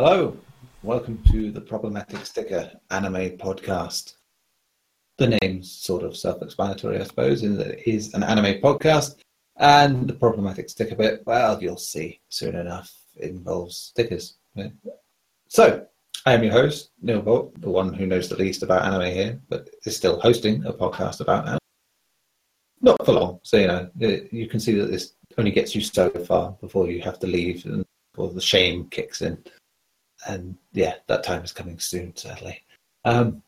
Hello, welcome to the Problematic Sticker anime podcast. The name's sort of self explanatory, I suppose, in that it is an anime podcast. And the problematic sticker bit, well, you'll see soon enough, involves stickers. So, I am your host, Neil Bolt, the one who knows the least about anime here, but is still hosting a podcast about anime. Not for long, so you know, you can see that this only gets you so far before you have to leave and before the shame kicks in and yeah, that time is coming soon, sadly. Um,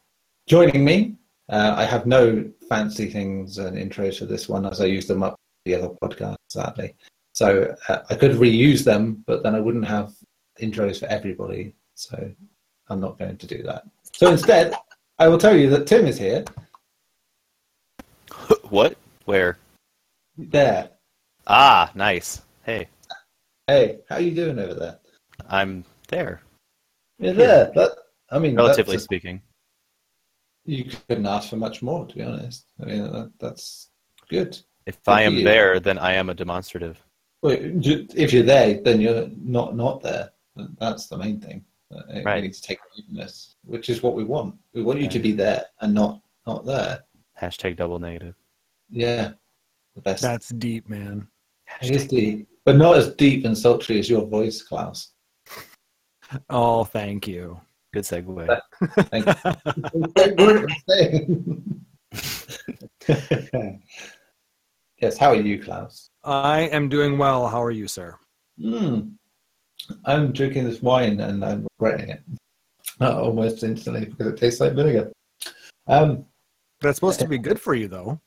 joining me, uh, I have no fancy things and intros for this one as I use them up the other podcast, sadly. So uh, I could reuse them, but then I wouldn't have intros for everybody. So I'm not going to do that. So instead, I will tell you that Tim is here. What? Where? There. Ah, nice. Hey. Hey, how you doing over there? I'm there. You're there. That, I mean, relatively a, speaking. You couldn't ask for much more, to be honest. I mean, that, that's good. If I am there, then I am a demonstrative. Well, if you're there, then you're not not there. That's the main thing. Right. We need to take this, which is what we want. We want you to be there and not not there. Hashtag double negative. Yeah, the best. That's deep, man. It is deep, but not as deep and sultry as your voice, Klaus. Oh, thank you. Good segue. yes, how are you, Klaus? I am doing well. How are you, sir? Mm. I'm drinking this wine and I'm regretting it uh, almost instantly because it tastes like vinegar. Um, That's supposed to be good for you, though.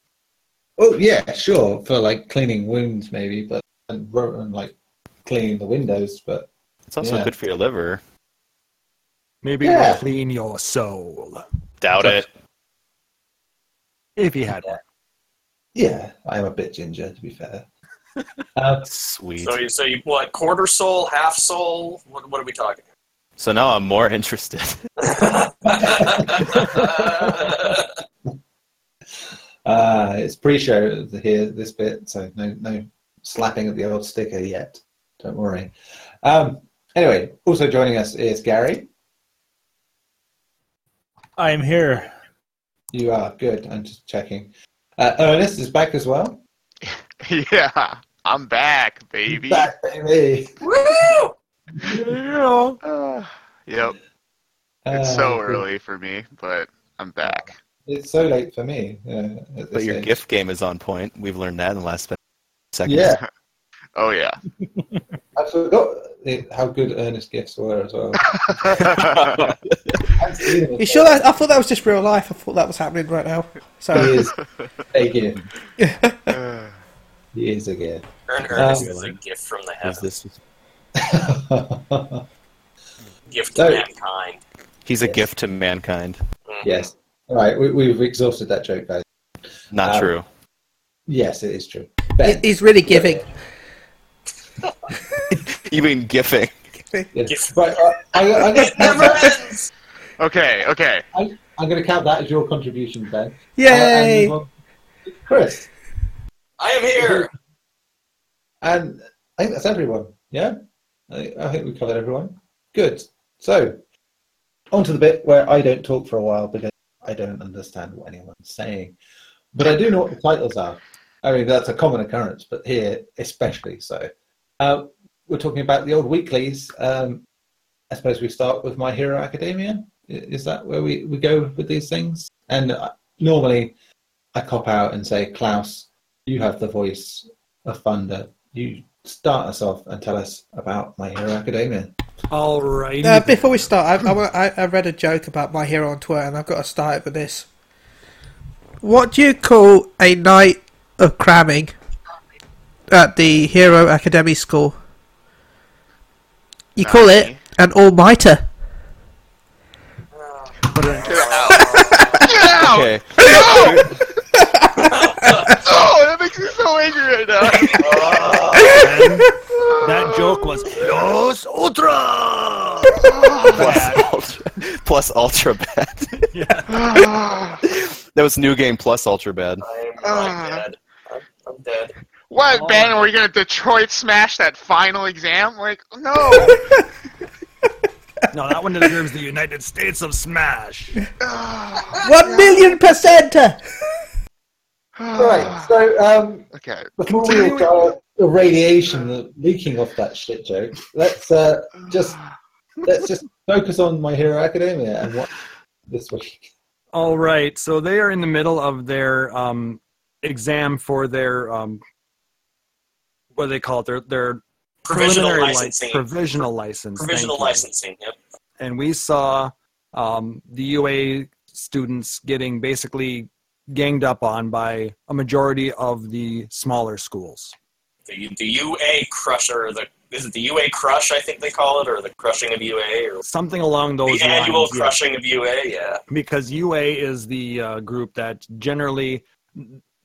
Oh yeah, sure, for like cleaning wounds maybe, but and, and like cleaning the windows, but it's also yeah. good for your liver. Maybe Yeah. it'll clean your soul. Doubt it. If you had one. yeah, I am a bit ginger to be fair. um, Sweet. So you so you what quarter soul, half soul? What what are we talking? So now I'm more interested. uh, it's pre-show here this bit, so no no slapping at the old sticker yet. Don't worry. Um, anyway, also joining us is Gary. I'm here. You are good. I'm just checking. Uh, Ernest is back as well. Yeah, I'm back, baby. Back, baby. Woo! Yeah. Uh, yep. It's Uh, so early for me, but I'm back. It's so late for me. Uh, but your age. gift game is on point. We've learned that in the last seconds. Yeah, Oh yeah. I forgot how good Ernest gifts were as well. You sure that? I thought that was just real life. I thought that was happening right now. So He So is a gift. He is a gift. Ern- Ernest Um, is a gift from the heavens, this? gift So- to mankind. He's a Yes. gift to mankind. Mhm. yes. All right, we, we've exhausted that joke, guys. Not Um, true. Yes, it is true. Ben, he's really giving. You mean gifting? yes. Gift- Right, uh, I, I'm going never to ends. okay, okay. count that as your contribution, Ben. Yay! Uh, and, uh, Chris, I am here. and I think that's everyone. Yeah, I, I think we covered everyone. Good. So, on to the bit where I don't talk for a while because I don't understand what anyone's saying, but I do know what the titles are. I mean, that's a common occurrence, but here especially so. Uh, we're talking about the old weeklies. Um, I suppose we start with My Hero Academia. Is that where we, we go with these things? And uh, normally I cop out and say, Klaus, you have the voice of thunder. You start us off and tell us about My Hero Academia. All right. Uh, before we start, I, I, I read a joke about my hero on Twitter, and I've got to start it with this. What do you call a night of cramming at the Hero Academy School? You call it an all-nighter. Get out! Okay. Oh, that makes me so angry right now. That joke was Los Ultra. plus, ultra, plus ultra bad. that was new game plus ultra bad. I'm, I'm dead. I'm, I'm dead. What, Ben? Are we gonna Detroit smash that final exam? Like, no. No, that one deserves the United States of Smash. One million percent. Right. So um, Okay. before we go the radiation the leaking off that shit joke, let's uh, just let's just focus on My Hero Academia and what this week. All right, so they are in the middle of their um, exam for their um, what do they call it? Their their Provisional preliminary li- licensing. provisional license. Provisional licensing. Yep. and we saw um, the UA students getting basically ganged up on by a majority of the smaller schools. The, the UA crusher. The is it the UA crush? I think they call it, or the crushing of UA, or Something along those the annual lines. yeah. crushing of UA. Yeah. because UA is the uh, group that generally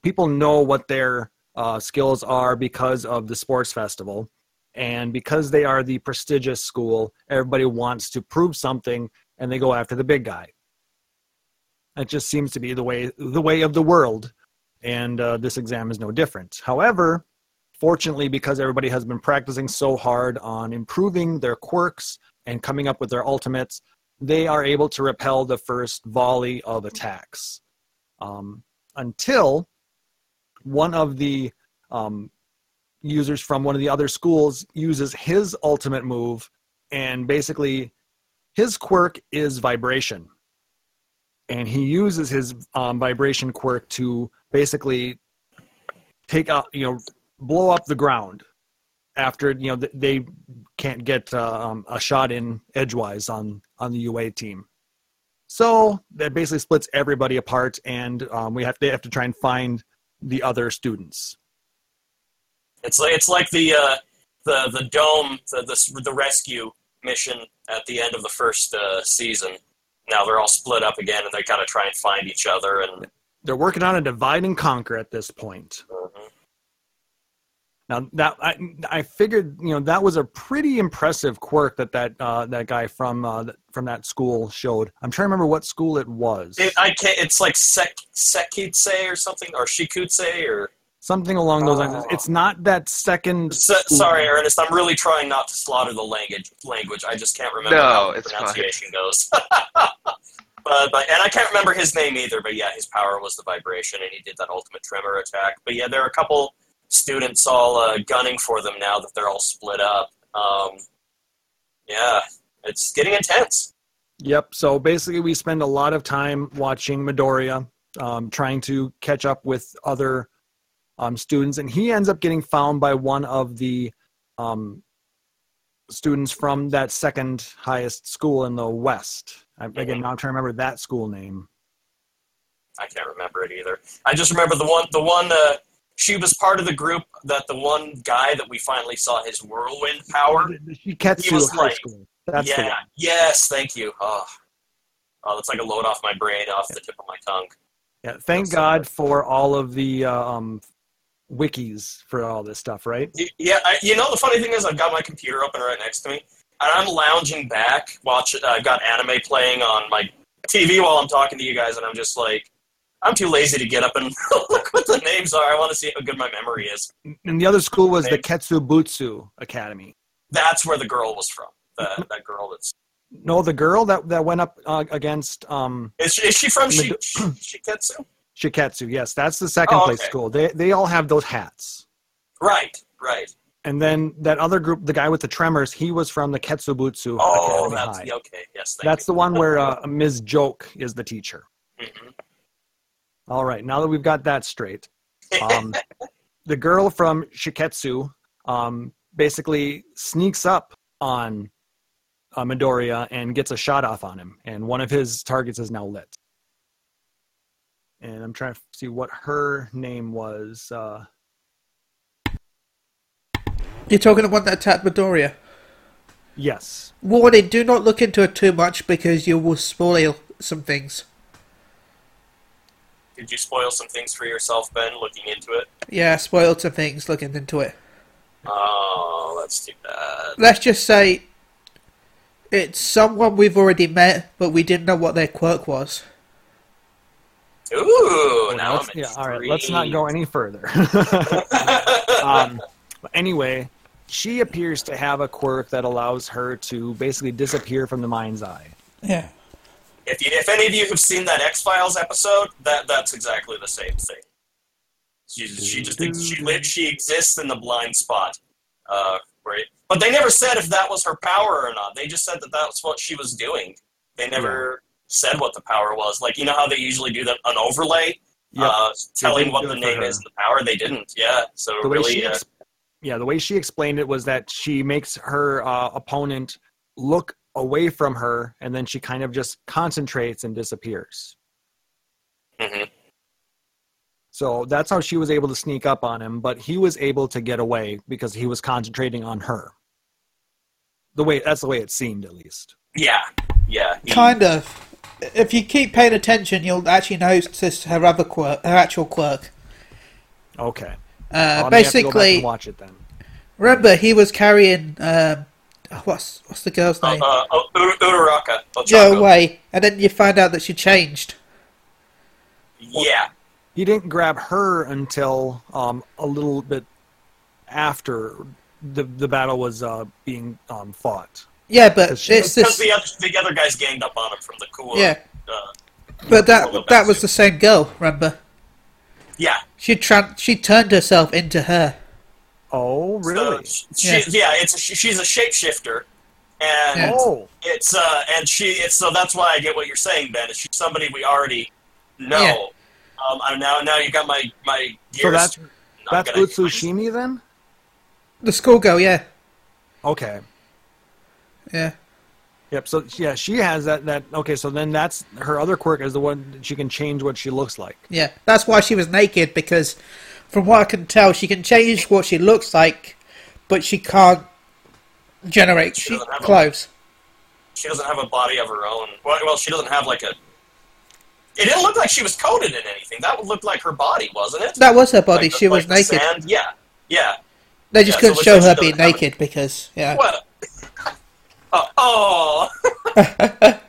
people know what their uh, skills are because of the sports festival, and because they are the prestigious school, everybody wants to prove something, and they go after the big guy. That just seems to be the way the way of the world, and uh, this exam is no different. However, fortunately, because everybody has been practicing so hard on improving their quirks and coming up with their ultimates, they are able to repel the first volley of attacks um, until one of the um, users from one of the other schools uses his ultimate move and basically his quirk is vibration and he uses his um, vibration quirk to basically take out you know blow up the ground after you know they can't get uh, um, a shot in edgewise on on the UA team. So that basically splits everybody apart, and um, we have they have to try and find the other students. It's like it's like the uh, the the dome the, the the rescue mission at the end of the first uh, season. Now they're all split up again, and they kind of try and find each other. And They're working on a divide and conquer at this point. Now that I, I figured, you know, that was a pretty impressive quirk that that uh, that guy from uh, from that school showed. I'm trying to remember what school it was. it, I can't. It's like sek sekitse or something, or shikutse, or Something along those lines. Oh. It's not that second. S- sorry, Ernest. I'm really trying not to slaughter the language. Language. I just can't remember No, how the it's fine. pronunciation goes. but, but and I can't remember his name either. But yeah, his power was the vibration, and he did that ultimate tremor attack. But yeah, there are a couple students all uh, gunning for them now that they're all split up. Um, yeah, it's getting intense. Yep. So basically, we spend a lot of time watching Midoriya, um, trying to catch up with other um, students, and he ends up getting found by one of the um, students from that second highest school in the West. I, again, now I'm trying to remember that school name. I can't remember it either. I just remember the one. The one. Uh, she was part of the group that the one guy that we finally saw his whirlwind power. She Shiketsu He was High like- School. That's yeah. Yes. Thank you. Oh. oh, that's like a load off my brain, off the tip of my tongue. Yeah. Thank That's God good. for all of the uh, um, wikis for all this stuff, right? Yeah. I, you know, the funny thing is, I've got my computer open right next to me, and I'm lounging back, watch. uh, I've got anime playing on my TV while I'm talking to you guys, and I'm just like, I'm too lazy to get up and look what the names are. I want to see how good my memory is. And the other school was the Ketsubutsu Academy. That's where the girl was from. The, that girl that's No, the girl that that went up uh, against um, is she, is she from Mid- Shiketsu? Shiketsu. Yes, that's the second Oh, place okay. school. They they all have those hats. Right. Right. And then that other group, the guy with the tremors, he was from the Ketsubutsu Oh, Academy that's High. okay. Yes, That's you. the one where uh, Ms. Joke is the teacher. Mhm. All right, now that we've got that straight, um, the girl from Shiketsu um, basically sneaks up on uh, Midoriya and gets a shot off on him, and one of his targets is now lit. And I'm trying to see what her name was. Uh, You're talking about that attacked Midoriya. yes, Warning, do not look into it too much because you will spoil some things. Did you spoil some things for yourself, Ben, looking into it? Yeah, spoiled some things looking into it. Oh, that's too bad. Let's just say it's someone we've already met, but we didn't know what their quirk was. Ooh, now let's- I'm yeah. All right, let's not go any further. um, but anyway, she appears to have a quirk that allows her to basically disappear from the mind's eye. Yeah. If you, if any of you have seen that X Files episode, that that's exactly the same thing. She, she just thinks she lives, she exists in the blind spot. Uh, right? But they never said if that was her power or not. They just said that that's what she was doing. They never said what the power was. Like you know how they usually do that an overlay, Yep. uh, telling what the name her. is and the power. They didn't. Yeah. So the way really, she uh, ex- yeah the way she explained it was that she makes her uh, opponent look away from her and then she kind of just concentrates and disappears mhm. so that's how she was able to sneak up on him but he was able to get away because he was concentrating on her the way that's the way it seemed at least yeah, yeah. he- Kind of. If you keep paying attention, you'll actually notice her other quirk, her actual quirk. okay Uh, I'll have to go back basically, and watch it then remember he was carrying um, what's what's the girl's Uh, name? uh, U- U- Uraraka. Joe Ochako. away, and then you find out that she changed. Yeah. he didn't grab her until um, a little bit after the the battle was uh, being um, fought Yeah, but Because she- it's Because this. the other, the other guys ganged up on him from the cool. Yeah, Uh, but Well, that that was the same girl. Remember, yeah. she tran- she turned herself into her. Oh really So she, yeah. It's a, she, she's a shapeshifter, and Yeah. oh it's uh, and she it's so that's why I get what you're saying, Ben. Is she's somebody we already know. Yeah. Um, I now now you got my my gears. so that's that's gonna- utsushimi then The schoolgirl, yeah, okay yeah, Yep. So yeah, she has that. That okay. So then that's her other quirk is the one that she can change what she looks like. yeah. That's why she was naked because, from what I can tell, she can change what she looks like, but she can't generate She doesn't have a- clothes. She doesn't have a body of her own. Well, well, she doesn't have like a. It didn't look like she was coated in anything. That would look like her body, wasn't it? That was her body. Like the- she was like the naked. sand? Yeah, yeah. They just Yeah, couldn't it show her being naked because yeah. What? oh, oh.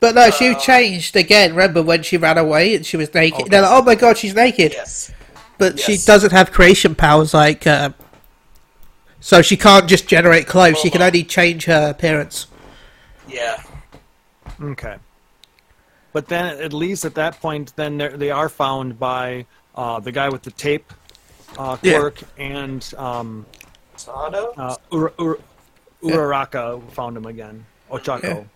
But no, she Uh, changed again. Remember when she ran away and she was naked? Okay. They're like, "Oh my god, she's naked!" yes. But she doesn't have creation powers like. Uh, so she can't just generate clothes. She can only change her appearance. Yeah. Okay. But then at least at that point, then they're- found by uh, the guy with the tape uh, Yeah. quirk and um, Sado? uh, Ur- Ur- Uraraka found him again. Ochako.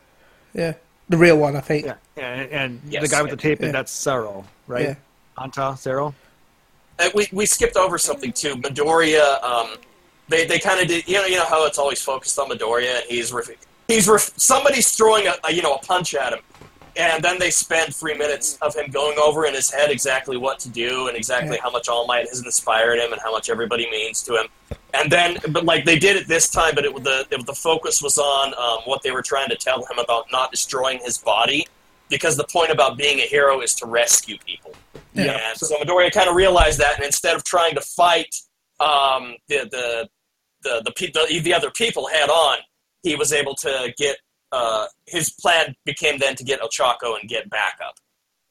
Yeah, the real one, I think. Yeah. And, and the guy with the tape, yeah. that's Sero, right? Yeah. Anta, Sero? Uh, we, we skipped over something too. Midoriya, um, they, they kind of did. You know, you know how it's always focused on Midoriya, and he's ref- he's ref- somebody's throwing a, a you know a punch at him, and then they spend three minutes of him going over in his head exactly what to do and exactly how much All Might has inspired him and how much everybody means to him. And then, but like they did it this time, but it, the it, the focus was on um, what they were trying to tell him about not destroying his body, because the point about being a hero is to rescue people. Yeah. And so Midoriya kind of realized that, and instead of trying to fight um, the, the the the pe- the the other people head on, he was able to get uh, his plan became then to get Ochako and get backup.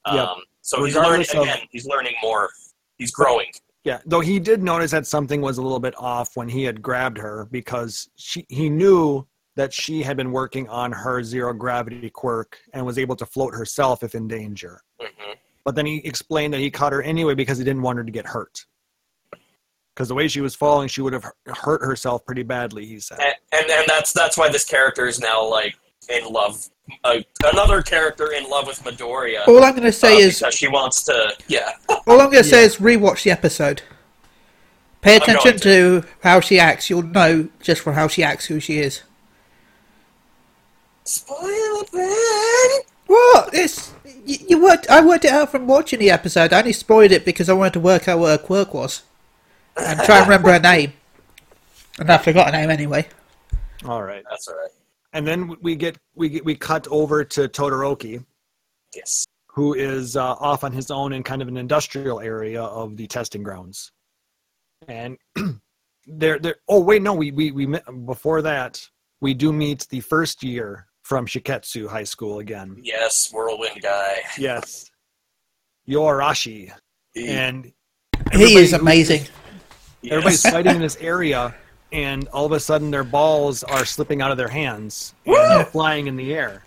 Um, Yep. So he's learning Regardless of- again. He's learning more. He's growing. Yeah, though he did notice that something was a little bit off when he had grabbed her because she he knew that she had been working on her zero gravity quirk and was able to float herself if in danger. hmm But then he explained that he caught her anyway because he didn't want her to get hurt. Because the way she was falling, she would have hurt herself pretty badly. He said. And, and and that's that's why this character is now like in love. Uh, another character in love with Midoriya. All I'm going to say uh, is, she wants to. Yeah. all I'm going to say is, rewatch the episode. Pay attention going to how she acts. You'll know just from how she acts who she is. Spoil it, man. What? It's you, you worked. I worked it out from watching the episode. I only spoiled it because I wanted to work out what her quirk was and try and remember her name. And I forgot her name anyway. All right, That's all right. and then we get we get we cut over to Todoroki, Yes. who is uh, off on his own in kind of an industrial area of the testing grounds. And there, there. Oh wait, no, we we we met- before that we do meet the first year from Shiketsu High School again. Yes, whirlwind guy. Yes, Yoarashi, He- and He is everybody- amazing. yes. Everybody's fighting in this area, and all of a sudden their balls are slipping out of their hands and flying in the air.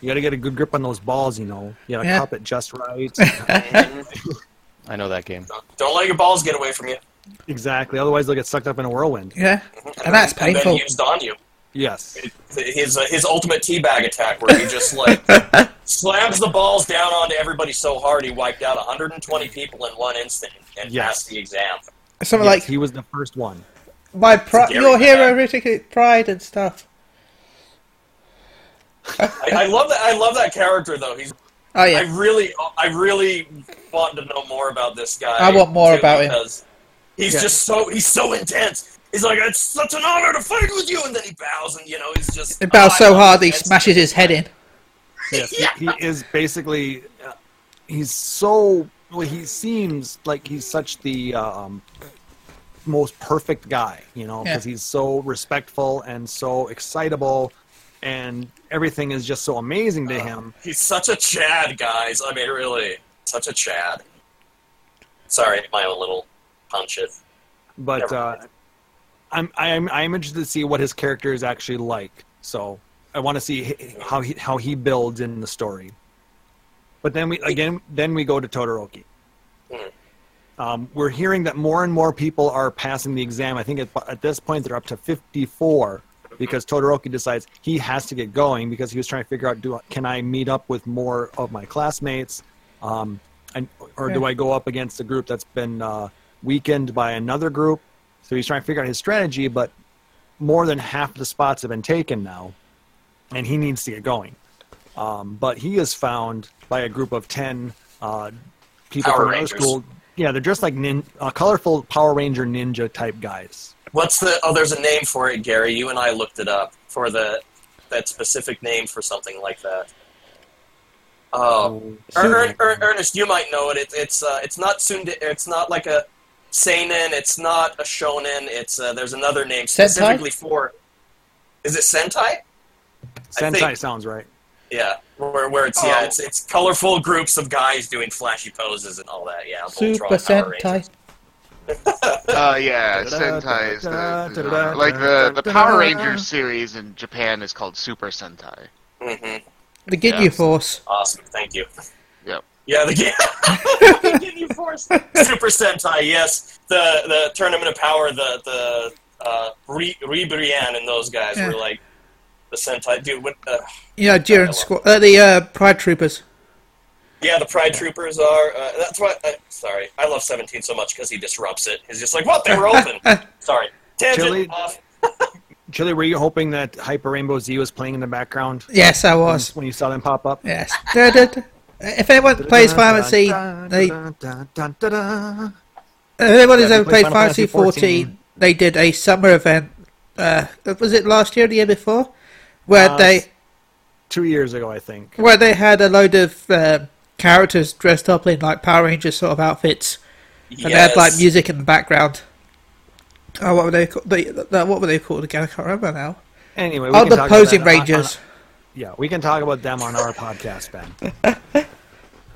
You got to get a good grip on those balls, you know. You got to Yeah. cup it just right. I know that game. Don't let your balls get away from you. exactly. Otherwise, they'll get sucked up in a whirlwind. Yeah, mm-hmm. and that's And painful. then used on you. Yes. His uh, his ultimate teabag attack, where he just like slams the balls down onto everybody so hard he wiped out 120 people in one instant and Yes. passed the exam. Something Yes, like he was the first one. my pri- your hero, Bear. Pride and stuff. I, I love that. I love that character though. He's. Oh yeah. I really, I really want to know more about this guy. I want more too, about him. He's Yeah. just so he's so intense. He's like, it's such an honor to fight with you, and then he bows, and you know, he's just. it bows oh, so hard he smashes his head in. Yes, he- Yeah. he, is basically. Uh, he's so. Well, he seems like he's such the um, most perfect guy, you know, because Yeah. he's so respectful and so excitable, and everything is just so amazing to him. He's such a Chad, guys. I mean, really, such a Chad. Sorry, my own little punch it. But uh, mind. I'm I'm I'm interested to see what his character is actually like. So I want to see how he how he builds in the story. But then we again then we go to Todoroki. Mhm. Um, we're hearing that more and more people are passing the exam. I think at, at this point they're up to 54 because Todoroki decides he has to get going because he was trying to figure out do can I meet up with more of my classmates, um, and, or do I go up against a group that's been uh, weakened by another group? So he's trying to figure out his strategy, but more than half the spots have been taken now, and he needs to get going. Um, but he is found by a group of 10 uh, people Power from another Rangers. school. Yeah, they're dressed like nin- uh, colorful Power Ranger ninja type guys. What's the? Oh, there's a name for it, Gary. You and I looked it up for the that specific name for something like that. Oh, Er- Er- Er- Ernest, you might know it. it it's uh, it's not Sunde- It's not like a seinen. It's not a shonen. It's uh, there's another name Sentai? specifically for. Is it Sentai? Sentai think- sounds right. Yeah, where, where it's yeah, Oh. it's it's colorful groups of guys doing flashy poses and all that. Yeah, Super Voltron, Sentai. Uh, yeah, Sentai is the, the like the the Power Rangers series in Japan is called Super Sentai. Mhm. The Ginyu Yes. Force. Awesome, thank you. Yep. Yeah, the game. Ginyu Force. Super Sentai, yes. The the Tournament of Power, the the uh, Ri- Ribrianne and those guys Yeah. were like the Sentai dude. What, uh, You know, Jiren Squad. Uh, the uh, Pride Troopers. yeah, the Pride Troopers are. Uh, that's why. Uh, sorry, I love Seventeen so much because he disrupts it. He's just like, what? They were open. sorry, tangent Chili? off. Chili, were you hoping that Hyper Rainbow Z was playing in the background Yes, I when, was. when you saw them pop up? Yes. Da. If anyone plays Fantasy, they, if anyone has ever played Final Fantasy Fantasy 14. 14, they did a summer event. Uh, was it last year, or the year before, where Uh, they Two years ago, I think. where they had a load of um characters dressed up in like Power Rangers sort of outfits, and they had like music in the background. Oh, what were they called? The, the, what were they called again? I can't remember now. Anyway, we Oh, the Posing that on- on- Rangers. Yeah, we can talk about them on our podcast, Ben.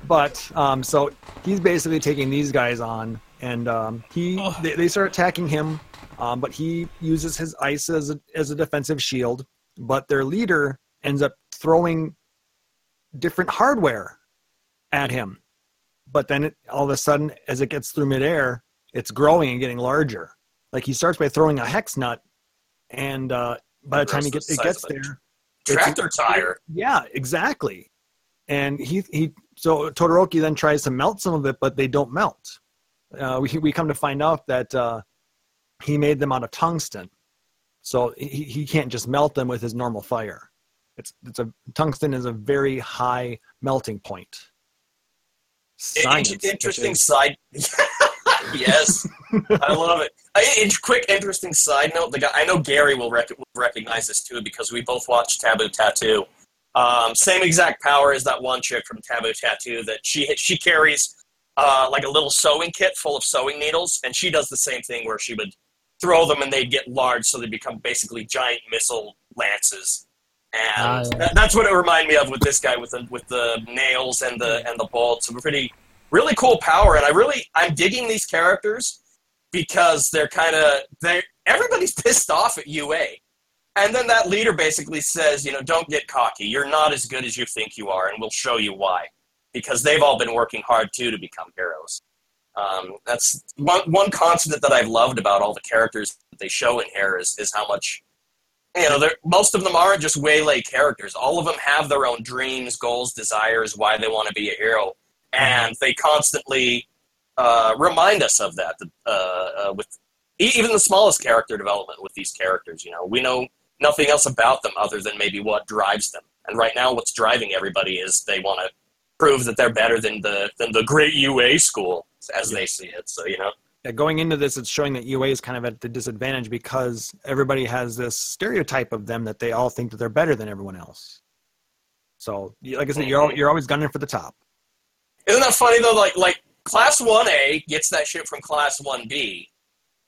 But um, so he's basically taking these guys on, and um, he they, they start attacking him, um, but he uses his ice as a, as a defensive shield. But their leader ends up throwing different hardware at him. But then it, all of a sudden, as it gets through midair, it's growing and getting larger. Like he starts by throwing a hex nut, and uh, by the time he gets the it gets of it's- Tractor tire. yeah, exactly. And he he so Todoroki then tries to melt some of it, but they don't melt. Uh, we we come to find out that uh, he made them out of tungsten, so he he can't just melt them with his normal fire. It's it's a tungsten is a very high melting point. Science, interesting side. yes, I love it. I, quick, interesting side note: the guy I know Gary will, rec- will recognize this too because we both watched Taboo Tattoo. Um, same exact power as that one chick from Taboo Tattoo that she she carries uh, like a little sewing kit full of sewing needles, and she does the same thing where she would throw them and they'd get large, so they become basically giant missile lances. And yeah. that, that's what it reminded me of with this guy with the with the nails and the and the bolts. A pretty really cool power, and I really I'm digging these characters because they're kind of they everybody's pissed off at UA. And then that leader basically says, you know, don't get cocky. You're not as good as you think you are, and we'll show you why. Because they've all been working hard too to become heroes. Um, that's one, one constant that I've loved about all the characters that they show in here is, is how much, you know, most of them aren't just waylay characters. All of them have their own dreams, goals, desires, why they want to be a hero. And they constantly uh, remind us of that uh, uh, with even the smallest character development with these characters. You know, we know nothing else about them other than maybe what drives them. And right now, what's driving everybody is they want to prove that they're better than the than the great UA school as they see it. So you know, Yeah, going into this, it's showing that UA is kind of at the disadvantage because everybody has this stereotype of them that they all think that they're better than everyone else. So, like I said, you're you're always gunning for the top. Isn't that funny though? Like like Class One A gets that shit from Class One B,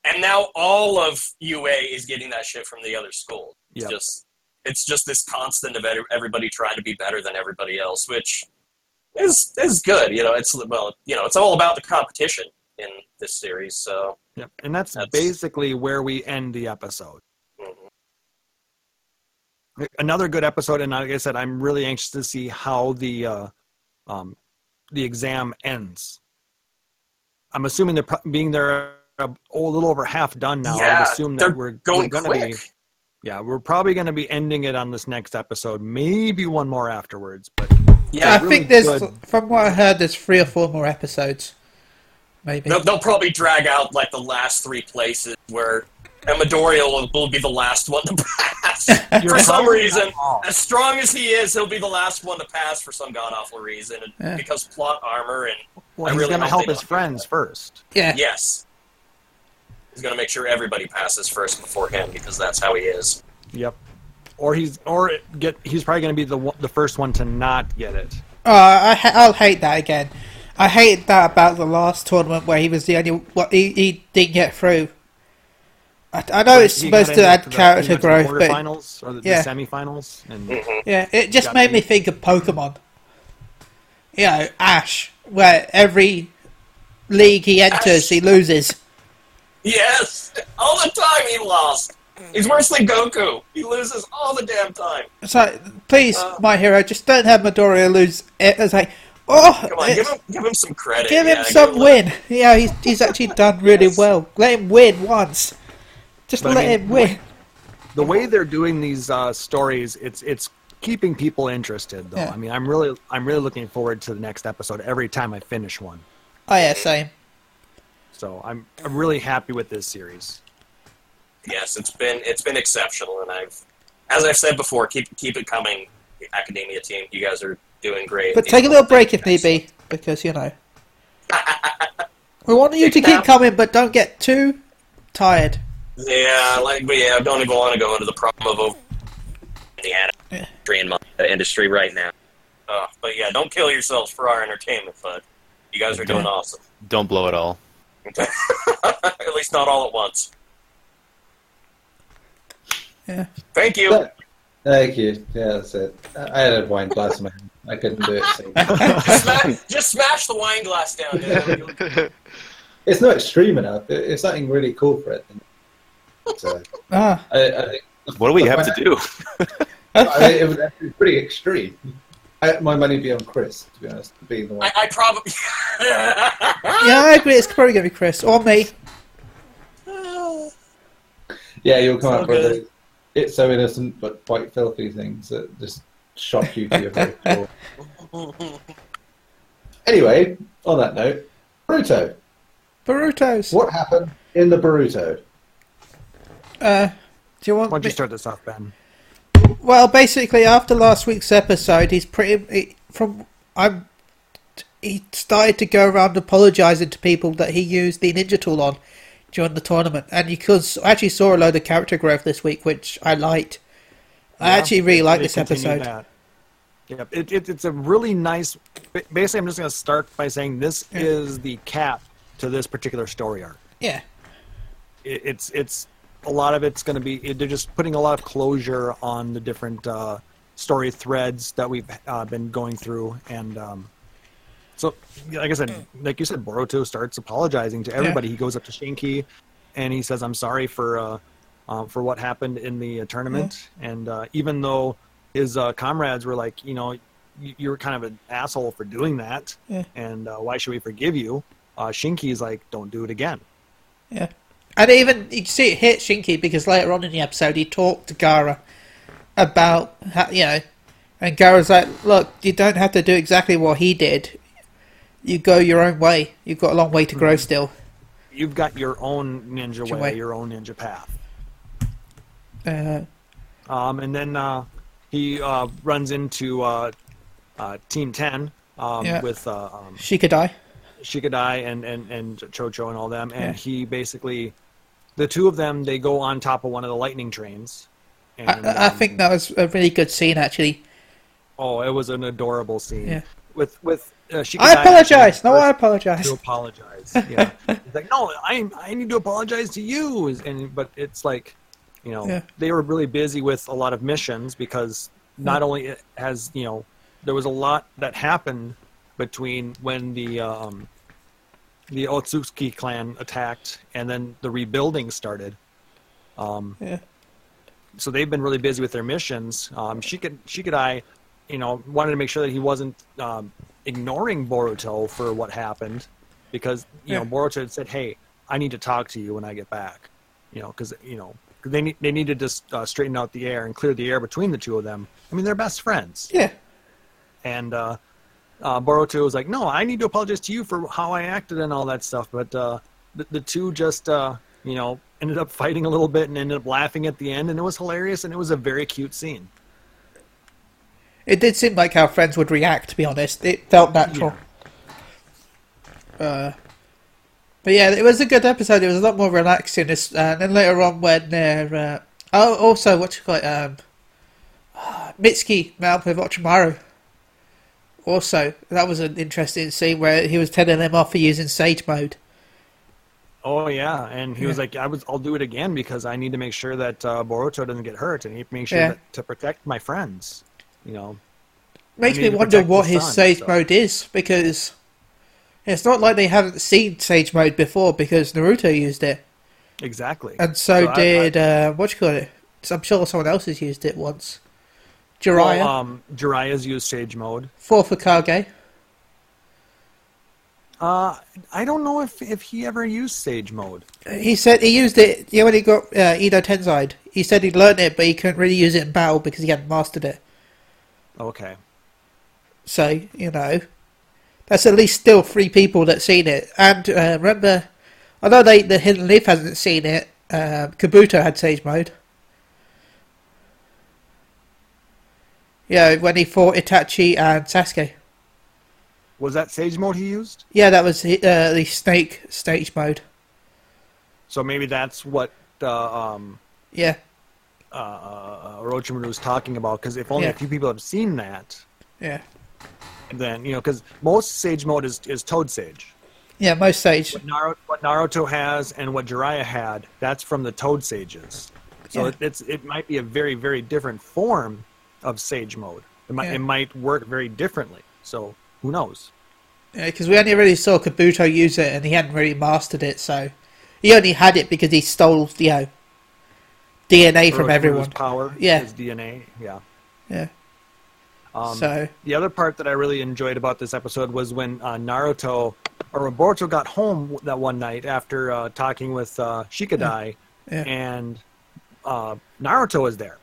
and now all of UA is getting that shit from the other school. It's Yep. just it's just this constant of everybody trying to be better than everybody else, which is is good. You know, it's well, you know, it's all about the competition in this series. So Yep. And that's, That's- basically where we end the episode. mhm. Another good episode, and like I said, I'm really anxious to see how the uh, um, the exam ends. I'm assuming they're pro- being they're a, a little over half done now. I Yeah, would assume they're that we're going gonna quick. be Yeah, we're probably going to be ending it on this next episode. Maybe one more afterwards, but Yeah, I really think there's, good. from what I heard, there's three or four more episodes. Maybe. they'll, they'll probably drag out like the last three places where Amadorial will, will be the last one to pass. For some reason, as strong as he is, he'll be the last one to pass for some god awful reason, and Yeah. because plot armor and well, I he's really going to help his friends first. Yeah. yes, he's gonna make sure everybody passes first before him because that's how he is. Yep. Or he's or get he's probably going to be the the first one to not get it. Oh, I ha- I'll hate that again. I hate that about the last tournament where he was the only what he, he didn't get through. I, I know it's supposed to into add the- character he went to growth, the but quarterfinals or the, yeah. the semifinals, and yeah, it just made me me. think of Pokemon. You know, Ash, where every league he enters, Ash. he loses. Yes, all the time he lost. He's worse than Goku. He loses all the damn time. It's like, please, Uh. my hero, just don't have Midoriya lose. It. It's like, oh, Come on, give him give him some credit. give him yeah, some him- win. Yeah, he's he's actually done really Yes. well. Let him win once. Just But I let mean, him win. the way they're doing these uh, stories, it's it's keeping people interested. Though Yeah. I mean, I'm really I'm really looking forward to the next episode every time I finish one. Oh yeah, same. So I'm I'm really happy with this series. Yes, it's been it's been exceptional, and I've, as I've said before, keep keep it coming, academia team. You guys are doing great. But take a little break if need be, because you know we want you to keep coming, but don't get too tired. Yeah, like but yeah, I don't even want to go into the problem of over in the Yeah. industry and the industry right now. Uh, but yeah, don't kill yourselves for our entertainment, but you guys are doing awesome. Don't blow it all. at least not all at once. Yeah. Thank you. Thank you. Yeah, that's it. I had a wine glass in my hand. I couldn't do it. so- smash, just smash the wine glass down. Dude. It's not extreme enough. It- It's something really cool for it. So, Ah, I, I think What do we have to do? I, it was actually pretty extreme. I, my money would be on Chris, to be honest, being the one. I, I probably. yeah, I agree. It's probably gonna be Chris or me. Yeah, you'll come So up with good. it's so innocent but quite filthy things that just shock you to your very core. Anyway, on that note, Boruto. Barutos. What happened in the Boruto? Uh, do you want? Why don't you start this off, Ben? Well, basically, after last week's episode, he's pretty. He, from I'm. He started to go around apologising to people that he used the ninja tool on during the tournament, and you could I actually saw a load of character growth this week, which I liked. I actually really like this episode. that. Yep, it, it, it's a really nice. Basically, I'm just going to start by saying this Yeah. is the cap to this particular story arc. Yeah, It, it's it's a lot of it's going to be they're just putting a lot of closure on the different uh, story threads that we've uh, been going through, and um, so like I said, like you said, Boruto starts apologizing to everybody. He goes up to Shinki, and he says, "I'm sorry for uh, um, for what happened in the uh, tournament. And uh, even though his uh, comrades were like, you know, you, you're kind of an asshole for doing that, Yeah. and uh, why should we forgive you? Uh, Shinki's like, don't do it again. Yeah. And even you see it hit Shinki because later on in the episode he talked to Gaara about how, you know, and Gaara's like, "Look, you don't have to do exactly what he did. You go your own way. You've got a long way to grow still." You've got your own ninja way, way. your own ninja path. Uh, Um, and then uh, he uh, runs into uh, uh, Team 10 um, Yeah. with uh, um, die. Shikadai and, and, and Chocho and all them. And Yeah. he basically, the two of them, they go on top of one of the lightning trains. And, I, I um, think that was a really good scene, actually. Oh, it was an adorable scene. Yeah. With with uh, I apologize. No, I apologize. to apologize. Yeah. He's like, no, I I need to apologize to you. And but it's like, you know, Yeah. they were really busy with a lot of missions because not only has you know there was a lot that happened between when the um, the Otsuki clan attacked and then the rebuilding started. Um, Yeah. so they've been really busy with their missions. Um, Shikadai, you know, wanted to make sure that he wasn't um, ignoring Boruto for what happened, because you know Boruto had said, "Hey, I need to talk to you when I get back," you know, because you know they need, they need to just uh, straighten out the air and clear the air between the two of them. I mean, they're best friends, Yeah. and uh, uh, Boruto was like, "No, I need to apologize to you for how I acted and all that stuff." But uh, the, the two just, uh, you know, ended up fighting a little bit and ended up laughing at the end, and it was hilarious, and it was a very cute scene. It did seem like how friends would react, to be honest. It felt natural. Uh, but yeah, it was a good episode. It was a lot more relaxing. This, uh, and then later on, when they're. Uh, oh, also, what you call it? Um, Mitsuki met up with Orochimaru. Also, that was an interesting scene where he was telling them off for using Sage mode. Oh yeah, and he was like, "I was, I'll do it again because I need to make sure that uh, Boruto doesn't get hurt, and he make sure Yeah. that, to protect my friends." You know, Makes me wonder what his sun, Sage so- mode is because it's not like they haven't seen Sage mode before because Naruto used it. exactly. And so, So I- did uh, what you call it? I'm sure someone else has used it once. Jiraiya, Well, um, Jiraiya's used Sage mode. fourth Hokage. Uh, I don't know if if he ever used Sage mode. He said he used it. Yeah, when he got uh, Edo Tensei, he said he'd learned it, but he couldn't really use it in battle because he hadn't mastered it. Okay. So you know, that's at least still three people that seen it. And uh, remember, although they the Hidden Leaf hasn't seen it, uh, Kabuto had Sage mode. Yeah, when he fought Itachi and Sasuke. Was that Sage mode he used? Yeah, that was uh, the Snake stage mode. So maybe that's what uh, um, Yeah, uh, uh, Orochimaru was talking about. Because if only Yeah. a few people have seen that, yeah, then you know, because most Sage mode is is Toad Sage. yeah. Most sage. What Naruto, what Naruto has and what Jiraiya had, that's from the Toad Sages. So Yeah. it, it's it might be a very very different form of Sage mode. It might Yeah. it might work very differently. So who knows? Because we only really saw Kabuto use it, and he hadn't really mastered it. So he only had it because he stole, you know, DNA from everyone. Power, Yeah. his DNA. Yeah. Yeah. Um, so The other part that I really enjoyed about this episode was when uh, Naruto or Boruto got home that one night after uh, talking with uh, Shikadai, Yeah. and uh, Naruto was there.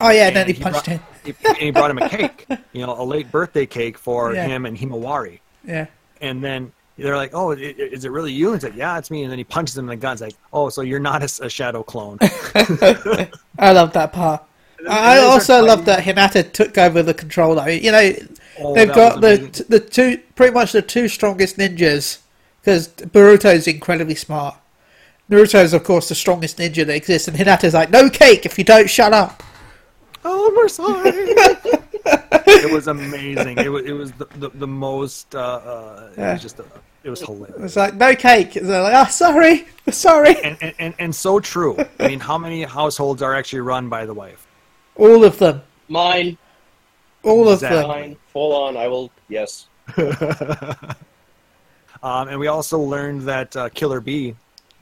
Oh yeah, and then and he punched brought, him. He, and he brought him a cake, you know, a late birthday cake for Yeah. him and Himawari. Yeah, And then they're like, "Oh, is it really you?" And he's like, "Yeah, it's me." And then he punches him in the gun. It's like, "Oh, so you're not a shadow clone." I love that part. then I also love that Hinata took over the controller. You know, Oh, they've got the the two pretty much the two strongest ninjas because Boruto's incredibly smart. Naruto's of course the strongest ninja that exists, and Hinata's like, "No cake if you don't shut up." Oh, we're sorry. it was amazing. It was it was the the, the most. Uh, uh, It Yeah. was just. Uh, it was hilarious. It's like, "No cake." And they're like, "Oh, sorry, sorry." And, and, and, and so true. I mean, how many households are actually run by the wife? All of them, Mine, all of them. mine, full on. I will. Yes. Um, and we also learned that uh, Killer Bee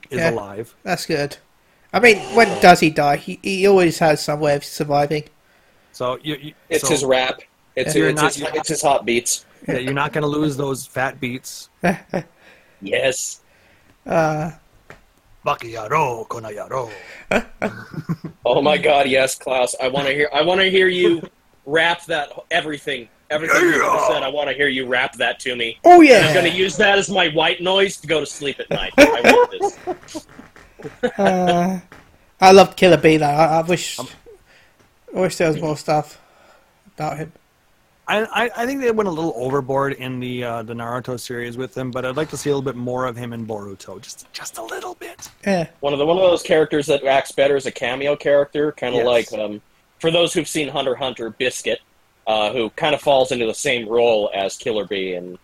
is Yeah. alive. That's good. I mean, when does he die? He, he always has some way of surviving. So you, you It's so, his rap. It's, it's, not- his, it's his hot beats. yeah, you're not going to lose those fat beats. Yes. Uh, Bakayaro, konoyaro. Oh my God, yes, Klaus. I want to hear. I want to hear you rap that everything. Everything you said. I want to hear you rap that to me. oh And I'm going to use that as my white noise to go to sleep at night. I want this. Uh, I loved Killer Bee though. I, I wish, Um, I wish there was more stuff about him. I, I, I think they went a little overboard in the uh, the Naruto series with him, but I'd like to see a little bit more of him in Boruto, just just a little bit. Yeah, One of the one of those characters that acts better as a cameo character, kind of Yes. like um, for those who've seen Hunter Hunter, Biscuit, uh, who kind of falls into the same role as Killer Bee, and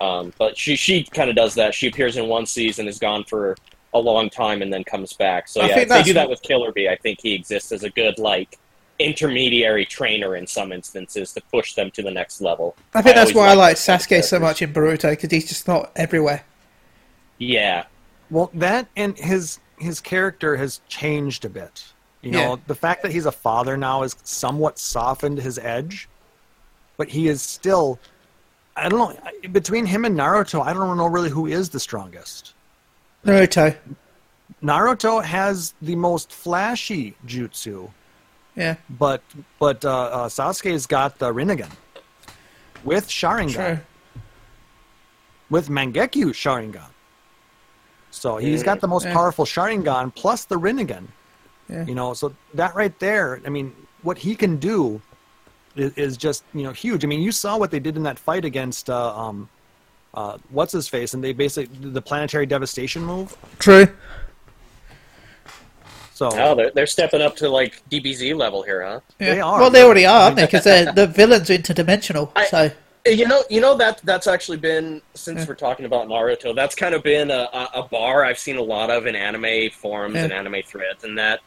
um, but she she kind of does that. She appears in one season, is gone for a long time, and then comes back. So I yeah, if they do that with Killer Bee, I think he exists as a good like intermediary trainer in some instances to push them to the next level. I think that's why I like liked those kind of Sasuke so much in Boruto because he's just not everywhere. Yeah, Well, that and his his character has changed a bit. You know, Yeah. the fact that he's a father now has somewhat softened his edge, but he is still. I don't know. Between him and Naruto, I don't know really who is the strongest. Naruto. Naruto has the most flashy jutsu, Yeah, but but uh, uh, Sasuke's got the Rinnegan with Sharingan, true. with Mangekyo Sharingan. So he's got the most Yeah. powerful Sharingan plus the Rinnegan. Yeah. You know, so that right there, I mean, what he can do is, is just you know huge. I mean, you saw what they did in that fight against uh, um, uh, what's his face, and they basically the planetary devastation move. True. So oh, they're they're stepping up to like DBZ level here, huh? Yeah. They are. Well, they already are, aren't they? Because the villains are interdimensional. I- so You know, you know that that's actually been since we're talking about Naruto. That's kind of been a, a, a bar I've seen a lot of in anime forums Yeah. and anime threads, and that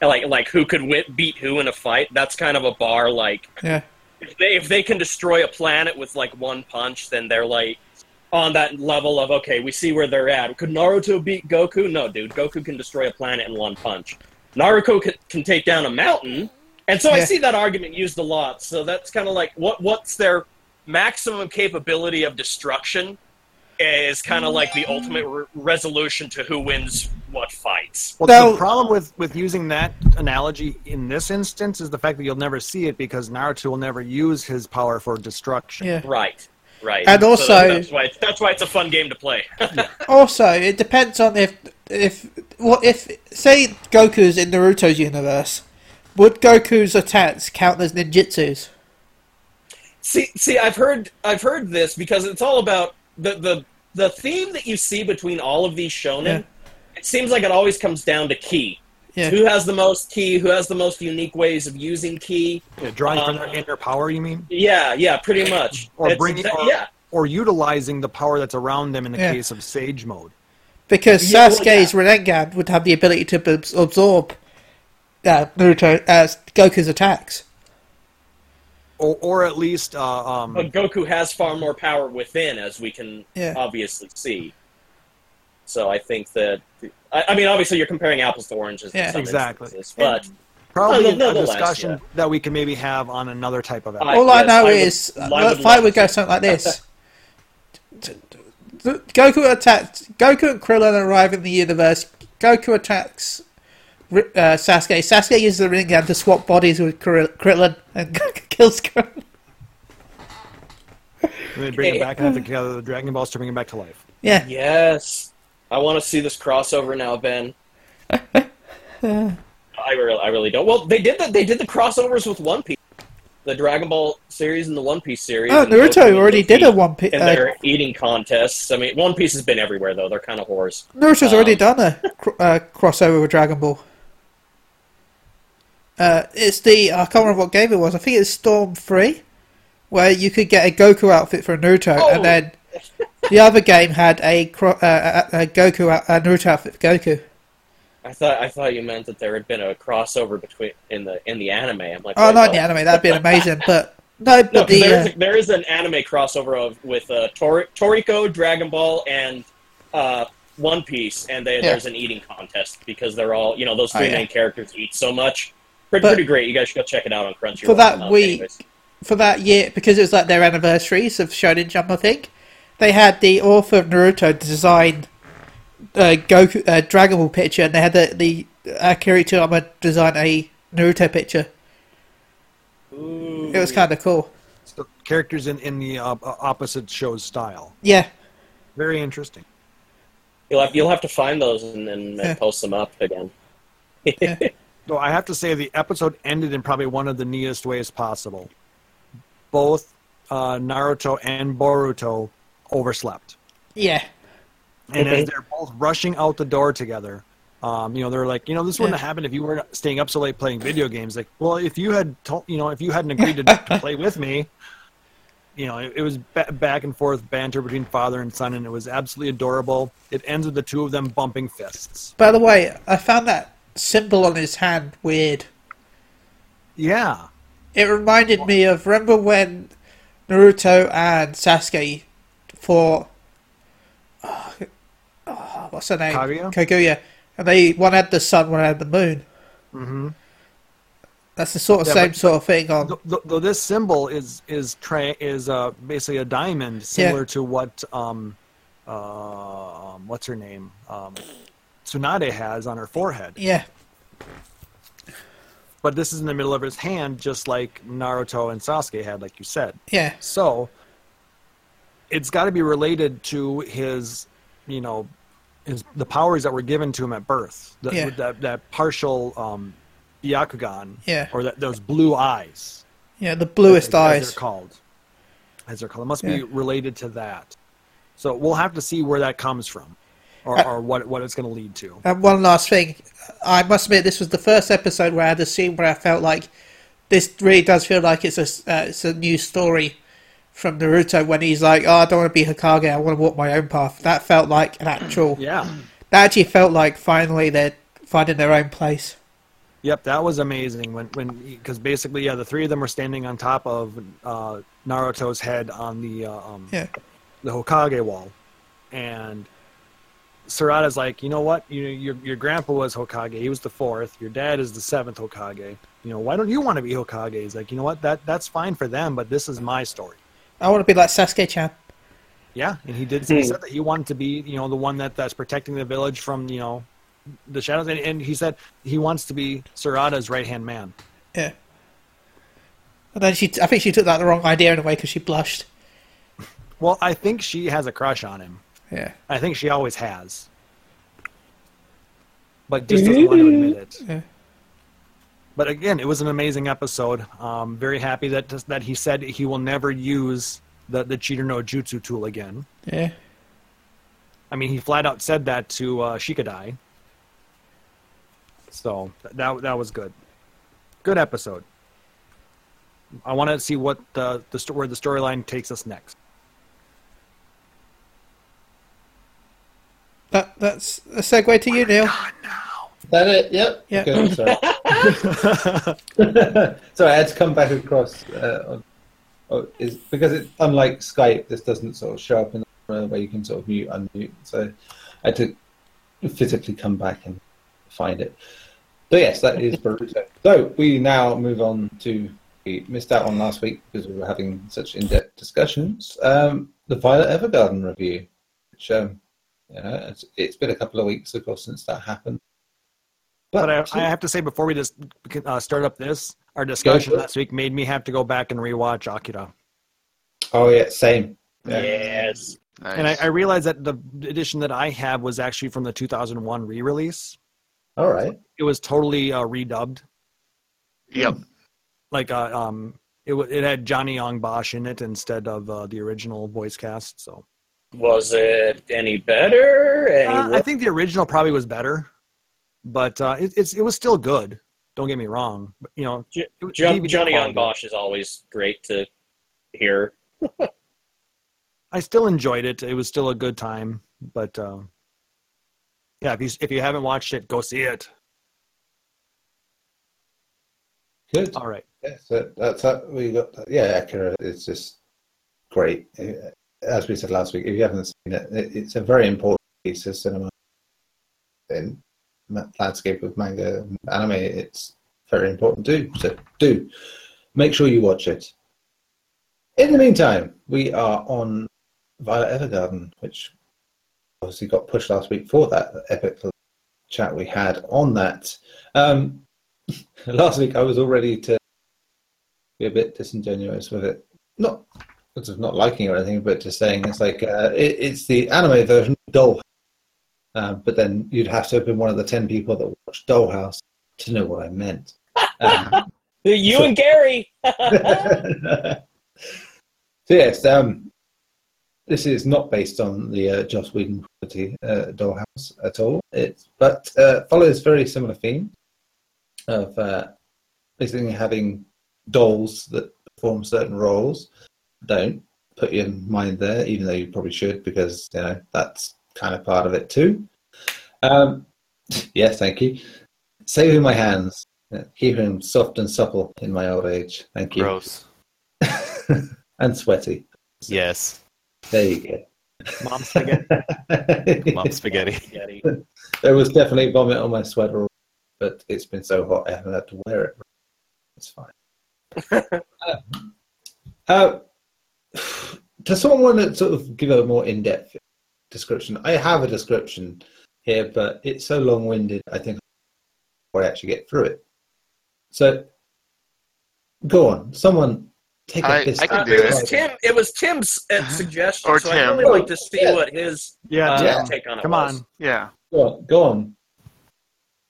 like like who could whip, beat who in a fight. That's kind of a bar. Like yeah, if they if they can destroy a planet with like one punch, then they're like on that level of okay, we see where they're at. Could Naruto beat Goku? No, dude. Goku can destroy a planet in one punch. Naruto can, can take down a mountain, and so I see that argument used a lot. So that's kind of like what what's their maximum capability of destruction is kind of like the ultimate re- resolution to who wins what fights. Well, Now- the problem with, with using that analogy in this instance is the fact that you'll never see it because Naruto will never use his power for destruction. yeah. Right. Right. And So also- that's why that's why it's a fun game to play. Also, it depends on if if what if say Goku's in Naruto's universe, would Goku's attacks count as ninjutsus? See, see, I've heard, I've heard this because it's all about the the the theme that you see between all of these shonen. Yeah. It seems like it always comes down to ki. Yeah. Who has the most ki? Who has the most unique ways of using ki? Yeah, drawing from Um, their inner power, you mean? Yeah, yeah, pretty much. Or It's- bringing, that- or, yeah, or utilizing the power that's around them in the Yeah. case of Sage mode. Because Yeah, well, Sasuke's Rinnegan would have the ability to absorb uh, Naruto as Goku's attacks. Or, or at least, uh, um, but Goku has far more power within, as we can Yeah. obviously see. So I think that, I, I mean, obviously you're comparing apples to oranges. Yeah. in some Exactly. instances, but probably no, a discussion yeah. that we can maybe have on another type of I- episode. All I yes, know I would- is I uh, would the fight would go something like this. T- t- Goku attacks. Goku and Krillin arrive in the universe. Goku attacks uh, Sasuke. Sasuke uses the Rinnegan to swap bodies with Krill- Krillin and kills Krillin. And they bring him back and have to gather the Dragon Balls to bring him back to life. Yeah, Yes, I want to see this crossover now, Ben. I really, I really don't. Well, they did that. They did the crossovers with One Piece, the Dragon Ball series and the One Piece series. Oh, Naruto already did a One Piece. Uh, their eating contests. I mean, One Piece has been everywhere though. They're kind of whores. Naruto's already um, done a uh, crossover with Dragon Ball. Uh, it's the I can't remember what game it was. I think it's Storm Three, where you could get a Goku outfit for Naruto, Oh. and then the other game had a, cro- uh, a, a Goku out- a Naruto outfit for Goku. I thought I thought you meant that there had been a crossover between in the in the anime. I'm like, Oh, not in the anime. That'd be amazing. But no, but No, the there, uh, is, there is an anime crossover of with uh, Tor- Toriko, Dragon Ball, and uh, One Piece, and they, Yeah. there's an eating contest because they're all you know those three Oh, yeah. main characters eat so much. Pretty, But- pretty great. You guys should go check it out on Crunchyroll. For that week- anyways. for that year because it was like their anniversaries of Shonen Jump. I think they had the author of Naruto design uh, Goku uh, Dragon Ball picture, and they had the the Akira Toriyama design a Naruto picture. Ooh. It was kind of cool. So characters in in the uh, opposite show's style. Yeah, Very interesting. You'll have you'll have to find those and then Yeah. post them up again. So I have to say the episode ended in probably one of the neatest ways possible. Both uh, Naruto and Boruto overslept, yeah, and Okay. as they're both rushing out the door together, um, you know they're like, you know, this wouldn't have happened if you were staying up so late playing video games. Like, well, if you had, told, you know, if you hadn't agreed to, to play with me, you know, it, it was ba- back and forth banter between father and son, and it was absolutely adorable. It ends with the two of them bumping fists. By the way, I found that symbol on his hand weird. Yeah, It reminded me of remember when Naruto and Sasuke fought. Oh, oh, what's her name? Kaguya? Kaguya, and they one had the sun, one had the moon. hmm That's the sort of Yeah, same sort of thing on. This symbol is is tra- is uh, basically a diamond, similar to what um, uh, um, what's her name um, Tsunade has on her forehead. Yeah, But this is in the middle of his hand, just like Naruto and Sasuke had, like you said. yeah, So it's got to be related to his, you know, his the powers that were given to him at birth. The, Yeah. That that partial um, Byakugan, Yeah. or that those blue eyes. yeah. The bluest as, As eyes. they're called. As they're called. It must Yeah. be related to that. So we'll have to see where that comes from, or, Uh, or what what it's going to lead to. And one last thing, I must admit, this was the first episode where I had a scene where I felt like this really does feel like it's a uh, it's a new story from Naruto when he's like, "Oh, I don't want to be Hokage. I want to walk my own path." That felt like an actual. Yeah. That actually felt like finally they're finding their own place. Yep, that was amazing when when because basically yeah, the three of them were standing on top of uh, Naruto's head on the uh, um, Yeah, the Hokage wall, and Sarada's like, you know what, you your your grandpa was Hokage, he was the fourth, your dad is the seventh Hokage. You know, why don't you want to be Hokage? He's like, you know what, that that's fine for them, but this is my story. I want to be like Sasuke-chan. Yeah, and he did. He Hmm. said that he wanted to be, you know, the one that that's protecting the village from, you know, the shadows, and, and he said he wants to be Sarada's right hand man. Yeah. And then she, I think she took that the wrong idea in a way because she blushed. Well, I think she has a crush on him. Yeah. I think she always has, but just doesn't want to admit it. Yeah. But again, it was an amazing episode. Um, very happy that that he said he will never use the the cheater no jutsu tool again. Yeah. I mean, he flat out said that to uh, Shikadai. So that that was good. Good episode. I want to see what the the where the storyline takes us next. That that's a segue to you, Neil. Is that it? Yep. Yeah. Okay, sorry. sorry, I had to come back across. Uh, on, is because it, unlike Skype, this doesn't sort of show up in the where you can sort of mute, unmute. So I had to physically come back and find it. So yes, that is Boruto. So we now move on to we missed out on last week because we were having such in-depth discussions. Um, the Violet Evergarden review, which um, you know, it's, it's been a couple of weeks, of course, since that happened. But I, I have to say, before we just uh, start up this, our discussion last week made me have to go back and rewatch Akira. Oh yeah, same. Yeah. Yes. Nice. And I, I realized that the edition that I have was actually from the 2001 re-release. All right. It was totally uh, redubbed. yep. Like, uh, um, it wa- it had Johnny Yong Bosch in it instead of uh, the original voice cast. So Was it any better? Any uh, I think the original probably was better, but uh, it, it's it was still good. Don't get me wrong. But, you know, J- it was Jo- DVD Johnny quality. Yong Bosch is always great to hear. I still enjoyed it. It was still a good time, but uh, yeah, if you if you haven't watched it, go see it. Good. All right. Yeah, so that's that. We got that. Yeah, Akira is just great. Uh, As we said last week, if you haven't seen it, it- it's a very important piece of cinema in ma- landscape of manga anime. It's very important too. So do make sure you watch it. In the meantime, we are on Violet Evergarden, which obviously got pushed last week for that epic chat we had on that. Um, last week I was all ready to be a bit disingenuous with it. Not of not liking or anything, but just saying it's like uh, it, it's the anime version of Dollhouse. Um, but then you'd have to have been one of the ten people that watched Dollhouse to know what I meant. Um, You So- and Gary. so yes, um, this is not based on the uh, Joss Whedon property uh, Dollhouse at all. It but uh, follows very similar theme of uh, basically having dolls that perform certain roles. Don't put your mind there, even though you probably should, because you know that's kind of part of it too. Um, yes, thank you. Saving my hands, uh, keeping them soft and supple in my old age. Thank you Gross. and sweaty. Yes. There you go. Mom spaghetti. Mom spaghetti. Spaghetti. there was definitely vomit on my sweater, but it's been so hot I haven't had to wear it. It's fine. uh, does someone want to sort of give a more in-depth description? I have a description here, but it's so long-winded. I think I actually get through it. So, go on. Someone take a I- piss. I can do it it. was Tim. It was Tim's uh, suggestion, Or so I'd Tim. really like to see Yeah. what his Yeah, uh, Yeah. take on it Come was. on. Yeah. Go on. Go on.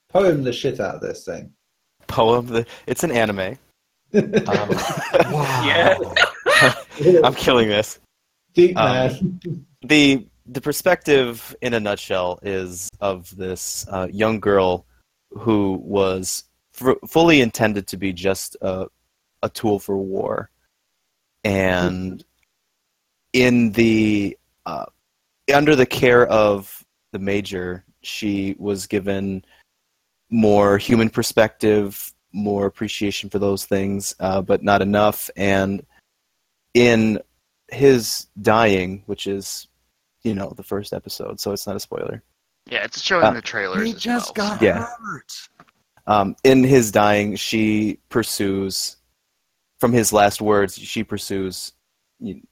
Poem the shit out of this thing. Poem. The, it's an anime. Um, Yeah. I'm killing this. Deep Um, man. the the perspective in a nutshell is of this uh, young girl who was fully intended to be just a, a tool for war. And in the uh, under the care of the major she was given more human perspective more appreciation for those things uh, but not enough. And in his dying which is you know the first episode so it's not a spoiler Yeah, it's showing Uh, the trailers He as just well. got so- Yeah. hurt. um, in his dying, she pursues, from his last words, she pursues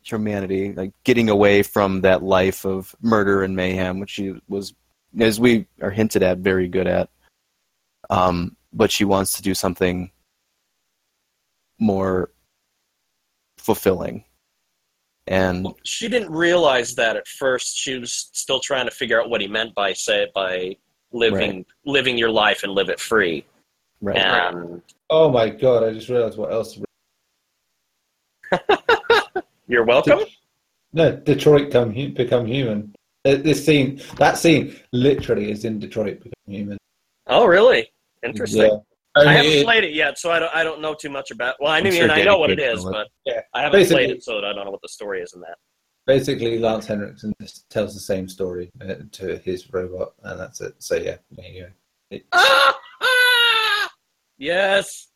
humanity, like getting away from that life of murder and mayhem, which she was, as we are hinted at, very good at. Um, but she wants to do something more fulfilling. And Well, she didn't realize that at first. She was still trying to figure out what he meant by say by living living your life and live it free. right, And Oh my god! I just realized what else. you're welcome. No, Detroit come hu- become human. Uh, This scene, that scene, literally is in Detroit become human. Oh, really? Interesting. Yeah. I I haven't played it yet, so I don't. I don't know too much about. Well, I I'm mean, sure I Danny know what it could is, tell it. but Yeah. I haven't Basically- played it, so I don't know what the story is in that. basically, Lance Henriksen tells the same story uh, to his robot, and that's it. So yeah, there you go. It, yes.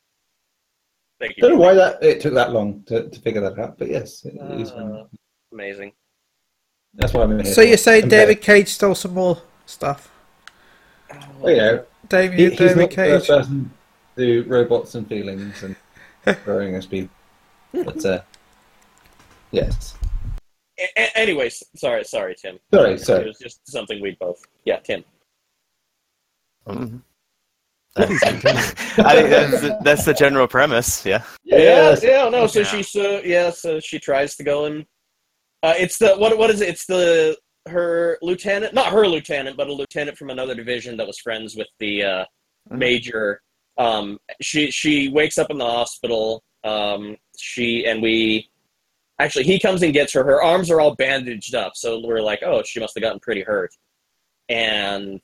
Thank I don't know you. why that it took that long to, to figure that out, but yes, it is. Uh, amazing. That's why I'm here. So you're saying And, David Cage stole some more stuff? well, you know, he, Damien he's David not the first Cage. Person to do robots and feelings and growing as people. But uh, yes, A- a- anyways, sorry, sorry, Tim. sorry, sorry. It was just something we'd both. Yeah, Tim. Mhm. I think that's the, that's the general premise. Yeah. Yeah, yeah, no. So Yeah. she's uh, yeah, so she tries to go and uh, it's the what what is it? It's the her lieutenant, not her lieutenant, but a lieutenant from another division that was friends with the uh, Mhm. major. Um, she she wakes up in the hospital. Um, she and we actually he comes and gets her. Her arms are all bandaged up, so we're like, oh, she must have gotten pretty hurt. And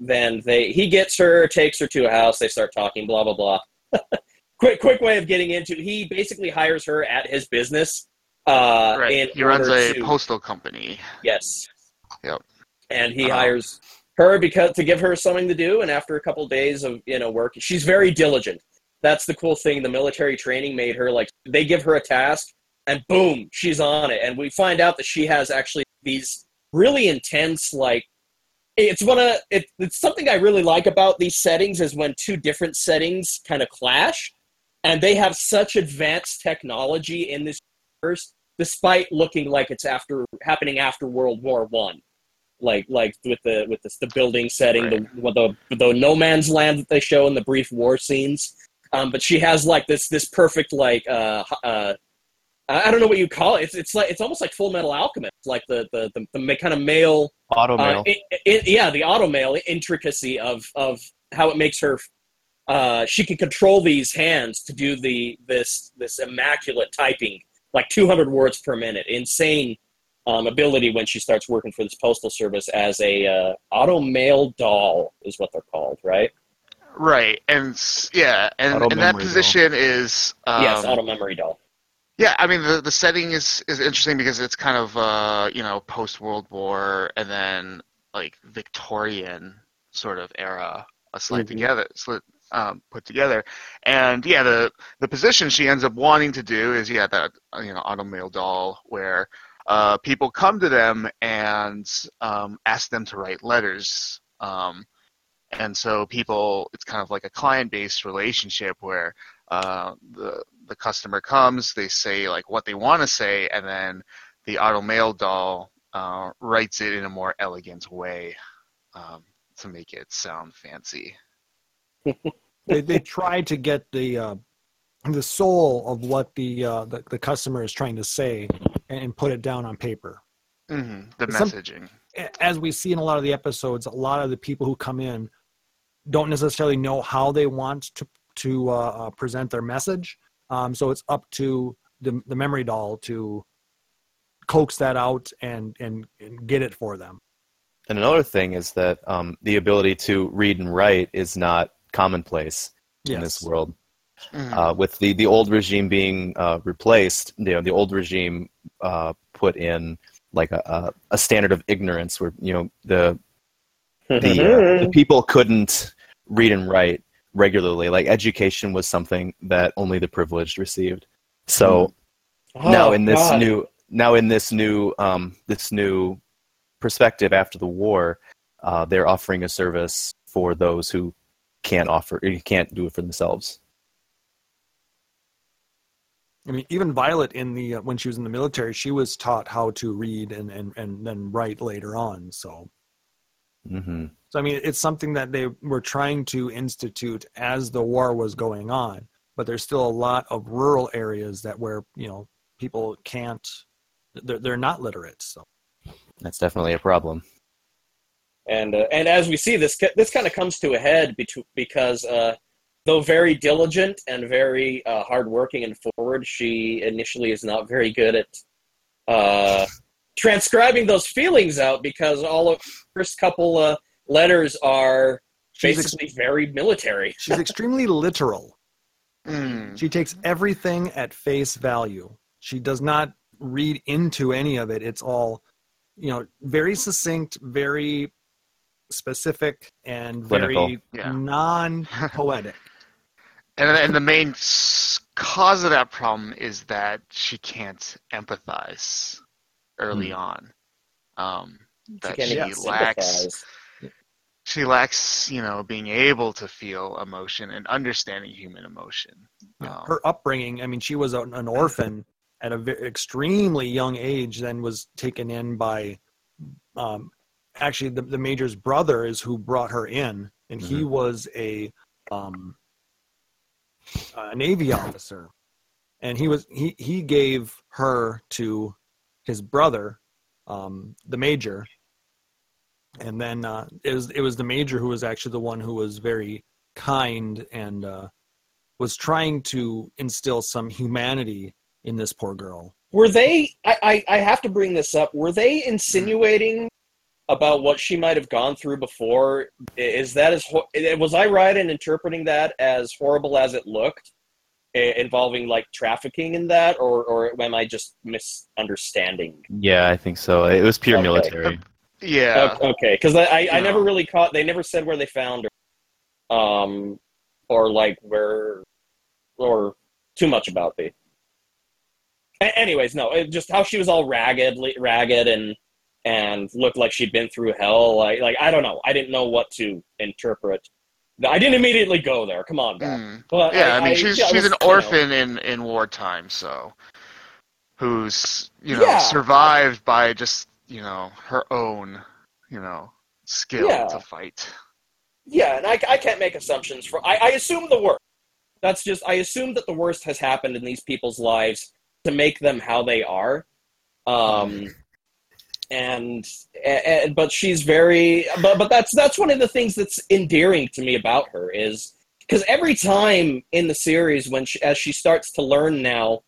then they he gets her, takes her to a house. They start talking, blah blah blah. quick quick way of getting into. He basically hires her at his business. Uh, Right. He runs a to- postal company. Yes. Yep. And he Uh-huh. hires her because to give her something to do. And after a couple days of you know work, she's very diligent. That's the cool thing. The military training made her like they give her a task, and boom, she's on it. And we find out that she has actually these really intense like it's one of it, it's something I really like about these settings is when two different settings kind of clash, and they have such advanced technology in this universe, despite looking like it's after happening after World War One, like like with the with the, the building setting, the, the the no man's land that they show in the brief war scenes. Um, but she has like this this perfect like uh, uh, I don't know what you call it. It's it's like it's almost like Full Metal Alchemist, like the the the, the kind of male Auto uh, mail. it, it, yeah, the auto mail intricacy of of how it makes her. Uh, she can control these hands to do the this this immaculate typing, like 200 words per minute. Insane um, ability when she starts working for this postal service as a uh, auto mail doll is what they're called, right? Right, and yeah, and, and that memory position is um, yes, auto memory doll. Yeah, I mean the the setting is is interesting because it's kind of uh you know post World War and then like Victorian sort of era, a slight Mhm. together, slit, um, put together, and yeah, the the position she ends up wanting to do is yeah that uh, you know auto mail doll where uh people come to them and um ask them to write letters um and so people it's kind of like a client based relationship where uh, the the customer comes, they say like what they want to say, and then the auto mail doll uh, writes it in a more elegant way um, to make it sound fancy. they they try to get the uh, the soul of what the, uh, the the customer is trying to say and put it down on paper. hmm The Some- messaging. A- As we see in a lot of the episodes, a lot of the people who come in don't necessarily know how they want to to uh, uh, present their message. Um, so it's up to the the memory doll to coax that out and and, and get it for them. And another thing is that um, the ability to read and write is not commonplace in this world. Mhm. Uh, with the, the old regime being uh, replaced, you know, the old regime uh, put in like a, a, a standard of ignorance where you know the the, uh, the people couldn't read and write regularly. Like education was something that only the privileged received. So now Oh, in this God. new now in this new um, this new perspective after the war, uh, they're offering a service for those who can't offer can't do it for themselves. I mean, even Violet in the uh, when she was in the military, she was taught how to read and and and then write later on. So, hmm so I mean, it's something that they were trying to institute as the war was going on. But there's still a lot of rural areas that where you know people can't, they're they're not literate. So, That's definitely a problem. and uh, and as we see this this kind of comes to a head betw- because uh, though very diligent and very uh, hardworking and forward, she initially is not very good at uh, transcribing those feelings out because all of the first couple uh, letters are she's ex- basically very military. she's extremely literal. Mm. She takes everything at face value. She does not read into any of it. It's all, you know, very succinct, very specific, and Clinical. very Yeah. non-poetic. And and the main cause of that problem is that she can't empathize early on. Um, that She she lacks. sympathize. she lacks you know being able to feel emotion and understanding human emotion Um, Her upbringing, I mean, she was an an orphan at a ve- extremely young age, then was taken in by, um, actually, the, the major's brother is who brought her in, and he was a, um, a Navy officer. And he was he, he gave her to his brother, um, the major, and then uh, it was it was the major who was actually the one who was very kind and uh, was trying to instill some humanity in this poor girl. Were they? I, I I have to bring this up. Were they insinuating about what she might have gone through before is that as ho- was I right in interpreting that as horrible as it looked, i- involving like trafficking in that, or or am I just misunderstanding? Yeah, I think so. It was pure Okay. military. yeah Okay, because I I, I never really caught. They never said where they found her, um, or like where, or too much about the. A- Anyways, no, it, just how she was all ragged, ragged, and and looked like she'd been through hell. Like, like I don't know. I didn't know what to interpret. I didn't immediately go there. Come on. Mm. But Yeah, I, mean, she's yeah, I she's was, an you know, orphan in in wartime, so who's you know Yeah. survived by just you know her own you know skill Yeah. to fight. Yeah, and I, I can't make assumptions for. I, I assume the worst. That's just I assume that the worst has happened in these people's lives to make them how they are. Um, and, and but she's very but but that's that's one of the things that's endearing to me about her is because every time in the series when she, as she starts to learn now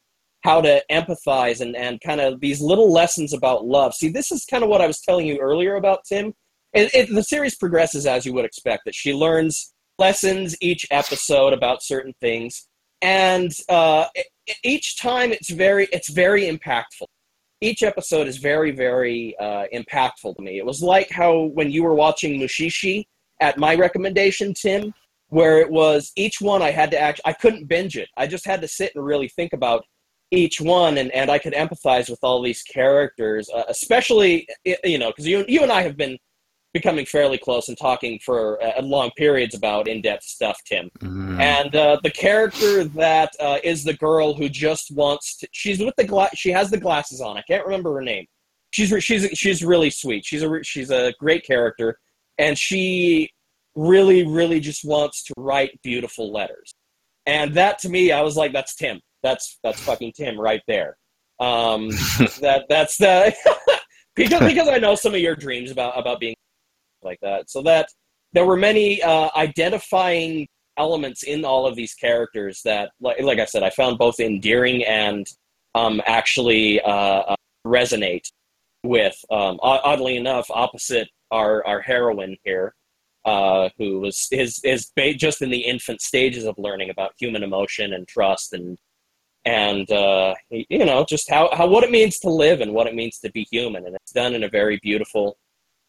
how to empathize and and kind of these little lessons about love. See, this is kind of what I was telling you earlier about Tim. It, it, the series progresses as you would expect that she learns lessons each episode about certain things. And uh, each time it's very it's very impactful each episode is very very uh, impactful to me. It was like how when you were watching mushishi at my recommendation tim where it was each one i had to act i couldn't binge it. I just had to sit and really think about each one and, and i could empathize with all these characters uh, especially you know because you, you and i have been becoming fairly close and talking for uh, long periods about in-depth stuff tim. Mm. and uh, the character that uh, is the girl who just wants to she's with the gla- she has the glasses on. I can't remember her name. She's re- she's she's really sweet. She's a re- she's a great character. And she really really just wants to write beautiful letters. And that to me i was like that's tim. That's that's fucking tim right there. Um that that's the because because i know some of your dreams about about being like that so that there were many uh, identifying elements in all of these characters that, like, like I said, I found both endearing and um, actually uh, uh, resonate with. Um, oddly enough, opposite our our heroine here, uh, who was is is ba- just in the infant stages of learning about human emotion and trust and and uh, you know just how, how what it means to live and what it means to be human, and it's done in a very beautiful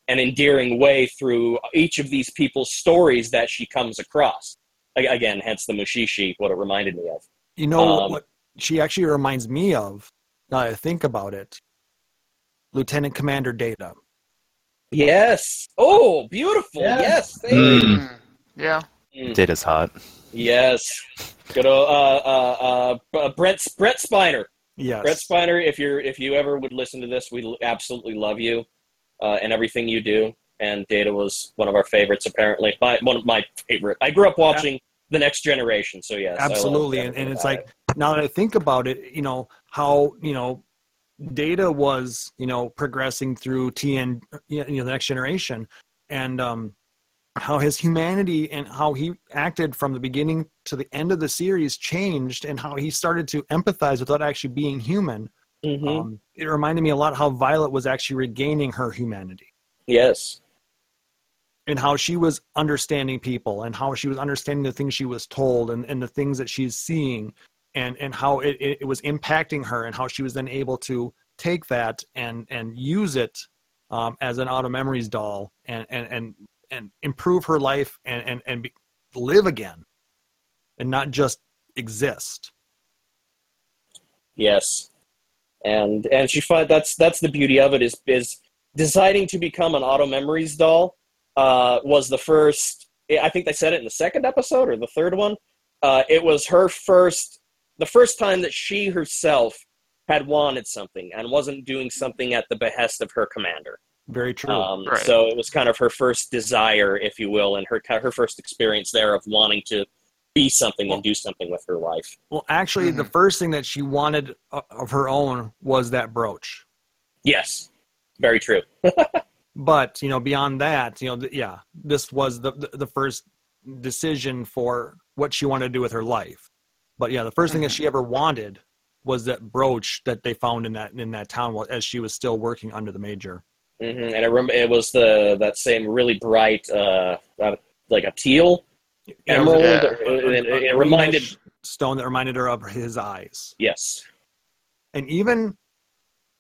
and endearing way through each of these people's stories that she comes across. Again, hence the Mushishi, what it reminded me of. You know Um, what she actually reminds me of, now that I think about it? Lieutenant Commander Data. Yes. Oh, beautiful. Yeah. Yes. Thank. Mm. Yeah. Mm. Data's hot. Yes. Good old, uh, uh, uh, Brent Brett Spiner. Yes. Brett Spiner. If you're if you ever would listen to this, we absolutely love you uh, and everything you do. And Data was one of our favorites, apparently. My, one of my favorite. I grew up watching The Next Generation, so yes, Absolutely. And, and it's like, now that I think about it, you know, how, you know, data was, you know, progressing through TN, you know, the next generation and, um, how his humanity and how he acted from the beginning to the end of the series changed and how he started to empathize without actually being human. It. Mhm. Um, it reminded me a lot how Violet was actually regaining her humanity yes. and how she was understanding people and how she was understanding the things she was told and, and the things that she's seeing and, and how it, it, it was impacting her and how she was then able to take that and, and use it um, as an auto memories doll and, and, and, and improve her life and, and, and be, live again and not just exist. Yes, and and she find that's that's the beauty of it is is deciding to become an auto memories doll uh, was the first. I think they said it in the second episode or the third one. Uh, it was her first, the first time that she herself had wanted something and wasn't doing something at the behest of her commander. Very true. Um, Right. So it was kind of her first desire, if you will, and her her first experience there of wanting to be something and do something with her life. well, actually, the first thing that she wanted of her own was that brooch. Yes, very true. but you know beyond that you know th- yeah this was the, the the first decision for what she wanted to do with her life but yeah the first thing that she ever wanted was that brooch that they found in that in that town as she was still working under the major hmm And it, rem- it was the that same really bright, uh, uh, like a teal emerald. Yeah. or- It, it- it reminded, stone that reminded her of his eyes. Yes, and even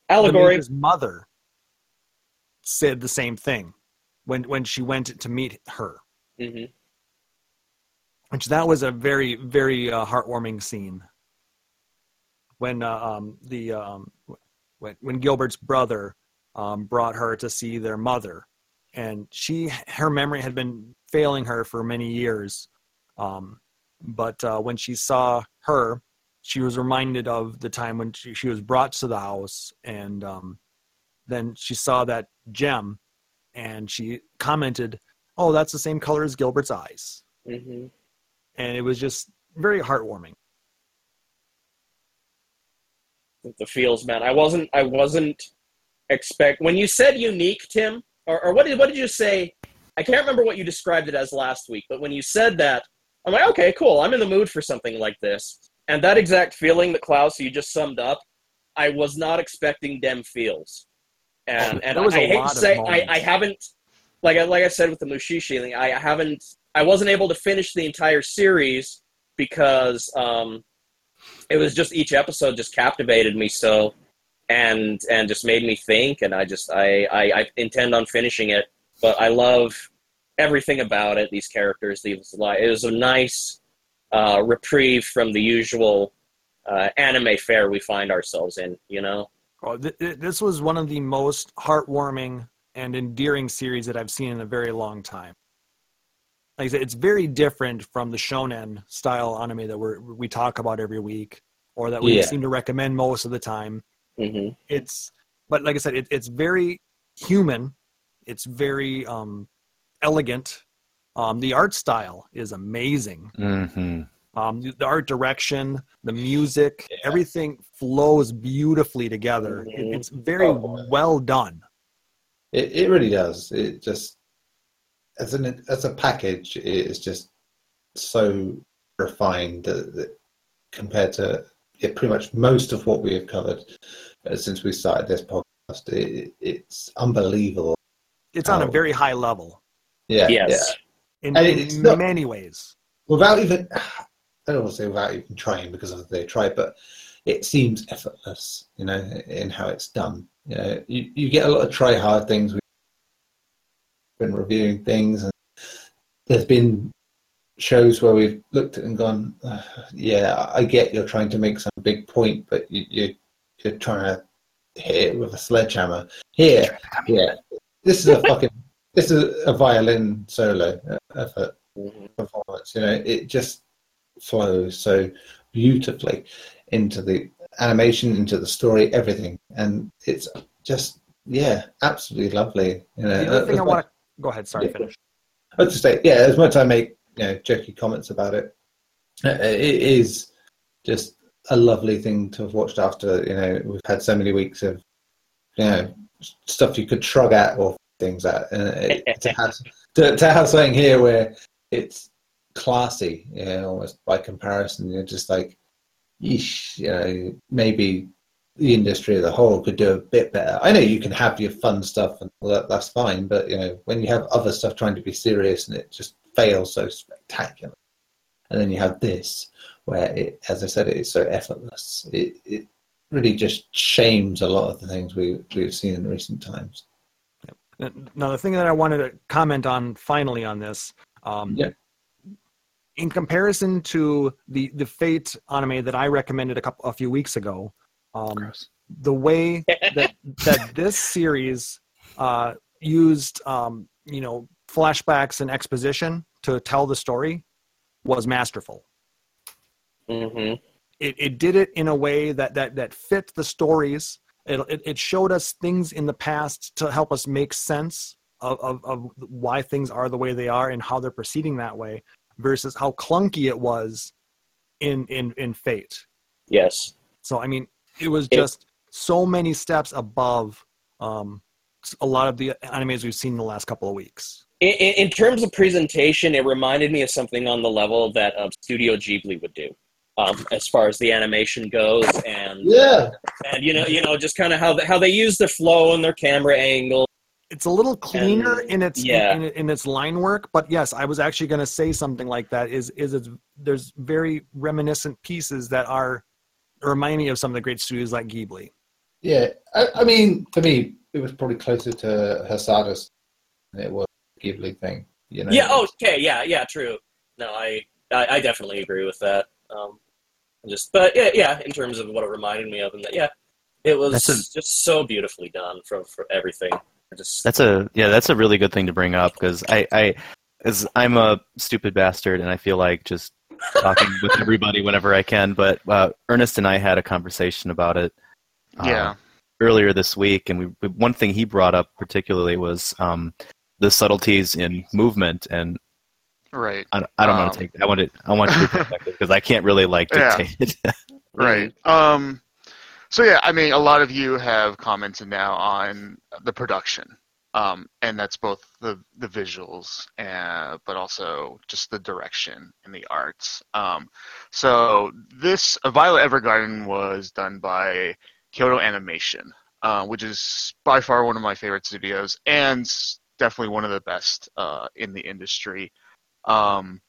the allegory. major's mother said the same thing when when she went to meet her. Hmm which that was a very very uh, heartwarming scene. When uh, um, the um, when when Gilbert's brother um, brought her to see their mother, and she her memory had been failing her for many years. Um, but uh, when she saw her, she was reminded of the time when she, she was brought to the house, and um, then she saw that gem, and she commented, "Oh, that's the same color as Gilbert's eyes," hmm and it was just very heartwarming. The feels, man. I wasn't. I wasn't expect when you said unique, Tim, or, or what did what did you say? I can't remember what you described it as last week, but when you said that, I'm like, okay, cool. I'm in the mood for something like this. And that exact feeling that Klaus you just summed up, I was not expecting them feels. And and I, I hate to say I. I haven't like I like I said with the Mushishi thing, I haven't I wasn't able to finish the entire series because um it was just each episode just captivated me so and and just made me think and I just I, I, I intend on finishing it. But I love everything about it, these characters, these it was a nice uh, reprieve from the usual uh, anime fare we find ourselves in, you know? Oh, th- th- this was one of the most heartwarming and endearing series that I've seen in a very long time. Like I said, it's very different from the shonen style anime that we we talk about every week, or that we Yeah. seem to recommend most of the time. Hmm It's, but like I said, it, it's very human. It's very um, elegant. Um, the art style is amazing. Mm-hmm. Um, the the art direction, the music, Yeah. everything flows beautifully together. It- Mhm. it's very Oh. well done. It, it really does. It just as an as a package, it is just so refined that, that compared to yeah, pretty much most of what we have covered uh, since we started this podcast. It, it's unbelievable. It's on a very high level Yeah, Yes. yeah. in, And in it's not- many ways. Without even, I don't want to say without even trying because of they try, but it seems effortless, you know, in how it's done. You know, you, you get a lot of try hard things. We've been reviewing things, and there's been shows where we've looked at and gone, "Uh, yeah, I get you're trying to make some big point, but you, you you're trying to hit it with a sledgehammer. Here, yeah, this is a fucking this is a violin solo uh, effort Mhm. performance. You know, it just flows so beautifully into the animation, into the story, everything, and it's just yeah, absolutely lovely. You know, The other thing I want to go ahead. Sorry, Yeah. finish. I would just say, yeah, as much as I make you know jokey comments about it, uh, it is just a lovely thing to have watched after you know we've had so many weeks of you know stuff you could shrug at or things at, and it, to have to, to have something here where it's classy, you know, almost by comparison, you're just like, yeesh, you know, maybe the industry as a whole could do a bit better. I know you can have your fun stuff and that, that's fine, but you know, when you have other stuff trying to be serious and it just fails so spectacular, and then you have this where it, as I said, it is so effortless. It, it really just shames a lot of the things we we've seen in recent times. Now, the thing that I wanted to comment on finally on this, um, Yeah. in comparison to the the Fate anime that I recommended a couple a few weeks ago, um, the way that that this series uh, used, um, you know, flashbacks and exposition to tell the story was masterful. Mhm. It, it did it in a way that that that fit the stories. It, it it showed us things in the past to help us make sense of, of of why things are the way they are and how they're proceeding that way, versus how clunky it was in in in Fate. Yes. So I mean, it was It- just so many steps above um, a lot of the animes we've seen in the last couple of weeks. In, in, in terms of presentation, it reminded me of something on the level that uh, Studio Ghibli would do, um, as far as the animation goes, and Yeah, and you know, you know, just kind of how they, how they use the flow and their camera angle. It's a little cleaner And- in its yeah. in, in its line work, but yes, I was actually going to say something like that. Is is it's, there's very reminiscent pieces that are remind me of some of the great studios like Ghibli. yeah. I, I mean, for me, it was probably closer to Hosoda's than it was Ghibli thing. You know? Yeah. Oh, okay. Yeah. Yeah. True. No, I I, I definitely agree with that. Um, just, but yeah, yeah. In terms of what it reminded me of, and that, yeah, It was a- just so beautifully done for for everything. I just That's a yeah, that's a really good thing to bring up because I I as I'm a stupid bastard and I feel like just talking with everybody whenever I can. But uh, Ernest and I had a conversation about it. uh, Yeah. earlier this week, and we, we- one thing he brought up particularly was um, the subtleties in movement, and Right. I, I don't want Um, to take I want it I want your perspective because I can't really like Yeah. dictate it. Right. Um, so yeah, I mean, a lot of you have commented now on the production, um, and that's both the the visuals, uh, but also just the direction and the arts. Um, so this uh, Violet Evergarden was done by Kyoto Animation, uh, which is by far one of my favorite studios, and definitely one of the best uh, in the industry. Um,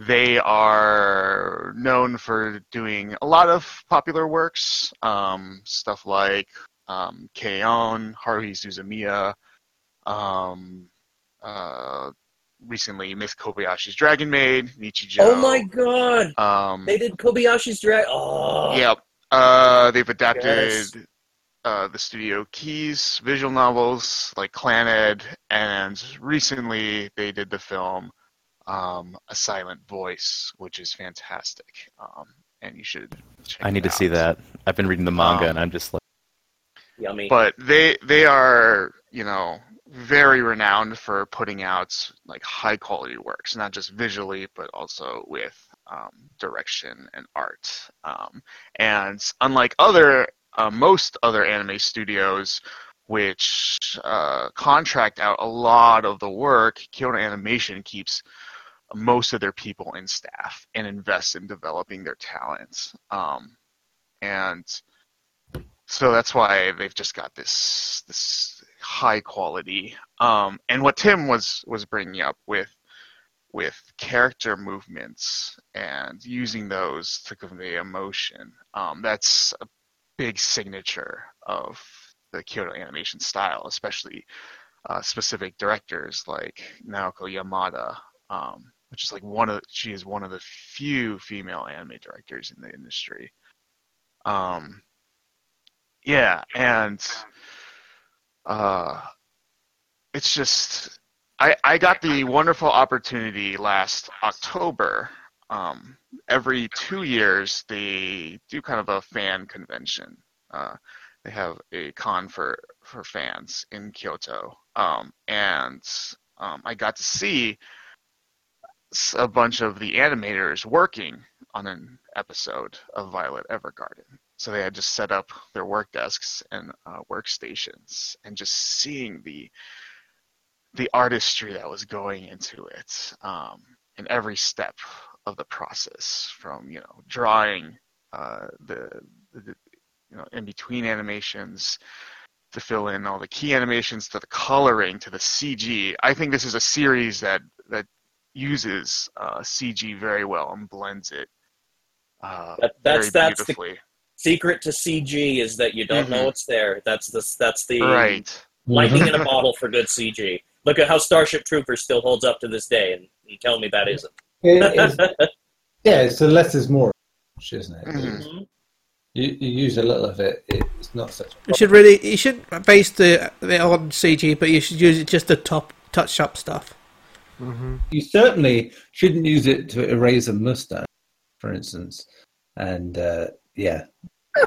they are known for doing a lot of popular works, um, stuff like um, K-On!, Haruhi Suzumiya, um, uh, recently Miss Kobayashi's Dragon Maid, Nichijou. Oh my god! Um, They did Kobayashi's Dragon. Oh, Yep. Uh, they've adapted Yes. Uh, the Studio Key's visual novels like Clannad, and recently they did the film um, A Silent Voice, which is fantastic. Um, and you should. Check I need it to see that. I've been reading the manga, Um, and I'm just like, yummy. But they they are you know very renowned for putting out like high quality works, not just visually but also with um, direction and art. Um, and unlike other uh, most other anime studios, which uh, contract out a lot of the work, Kyoto Animation keeps most of their people in staff and invests in developing their talents. Um, and so that's why they've just got this this high quality. Um, and what Tim was was bringing up with with character movements and using those to convey emotion, um, that's a big signature of the Kyoto animation style, especially uh, specific directors like Naoko Yamada, um, which is like one of she is one of the few female anime directors in the industry. Um, yeah, and uh, it's just I I got the wonderful opportunity last October. Um, every two years they do kind of a fan convention. Uh, they have a con for for fans in Kyoto, um, and um, I got to see a bunch of the animators working on an episode of Violet Evergarden. So they had just set up their work desks and uh, workstations, and just seeing the the artistry that was going into it um, in every step of the process, from you know drawing uh, the, the you know in between animations to fill in all the key animations to the coloring to the CG. I think this is a series that that uses uh, CG very well and blends it uh, That- that's- very that's the- beautifully. Secret to CG is that you don't know Mhm. it's there. That's the that's the Right. lightning in a bottle for good CG. Look at how Starship Troopers still holds up to this day, and you tell me that isn't. It is- yeah, so less is more, isn't it? Mhm. You, you use a little of it. It's not such. You should really, you should base the it on CG, but you should use it just the top touch up stuff. You certainly shouldn't use it to erase a mustache, for instance, and uh, yeah,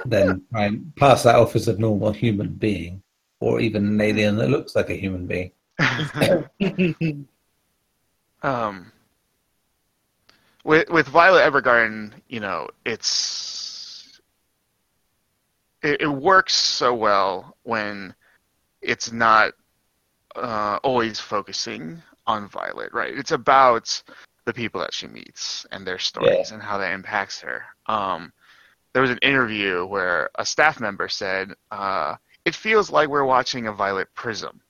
then try and pass that off as a normal human being, or even an alien that looks like a human being. um, with with Violet Evergarden, you know, it's it, it works so well when it's not uh, always focusing on Violet, right? It's about the people that she meets and their stories and how that impacts her. Um, there was an interview where a staff member said, uh, "It feels like we're watching a Violet prism."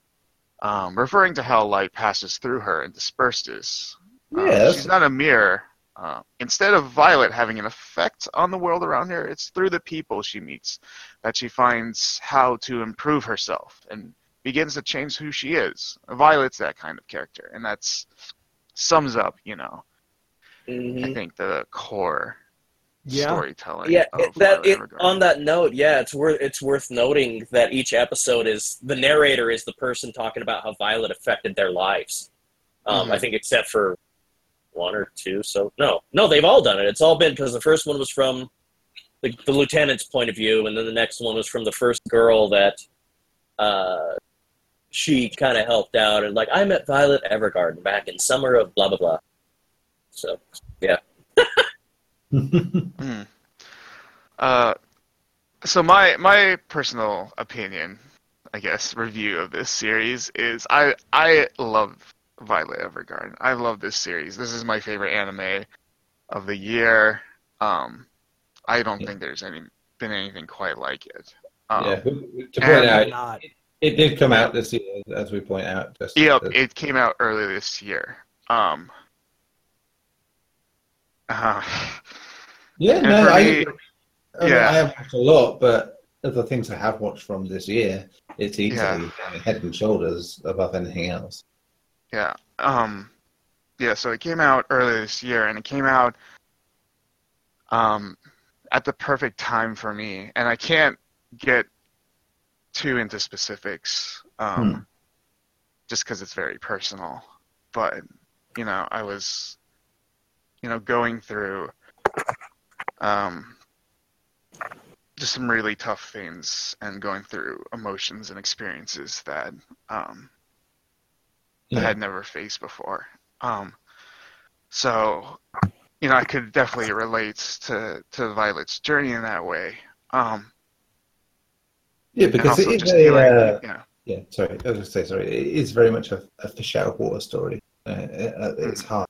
um, referring to how light passes through her and disperses. Um, Yes. she's not a mirror. Uh, instead of Violet having an effect on the world around her, it's through the people she meets that she finds how to improve herself and begins to change who she is. Violet's that kind of character, and that's sums up, you know, I Mhm. think the core Yeah. storytelling. Yeah, of it, that it, on that note, yeah, it's worth it's worth noting that each episode is the narrator is the person talking about how Violet affected their lives. Um, Mhm. I think except for one or two. So no, no, they've all done it. It's all been because the first one was from the, the lieutenant's point of view, and then the next one was from the first girl that uh, she kind of helped out, and like I met Violet Evergarden back in summer of blah blah blah. So Mm. Uh, so my my personal opinion, I guess, review of this series is I I love Violet Evergarden. I love this series. This is my favorite anime of the year. Um, I don't Yeah. think there's any been anything quite like it. Um, yeah, to point and- out, Not. it did come out this year, as we point out. Just Yep, as- it came out earlier this year. Um, uh, yeah, no, for I, me- I, mean, yeah. I have watched a lot, but of the things I have watched from this year, it's easily Yeah. head and shoulders above anything else. Yeah. Um yeah, so it came out earlier this year and it came out um at the perfect time for me. And I can't get too into specifics um Hmm. just cuz it's very personal. But you know, I was you know going through um just some really tough things and going through emotions and experiences that um that I Yeah. had never faced before. Um, so, you know, I could definitely relate to, to Violet's journey in that way. Um, Yeah, because it is a, uh, you know, yeah, sorry, I was going to say, sorry, it is very much a, a fish out of water story. Uh, uh, it's Mm. hard.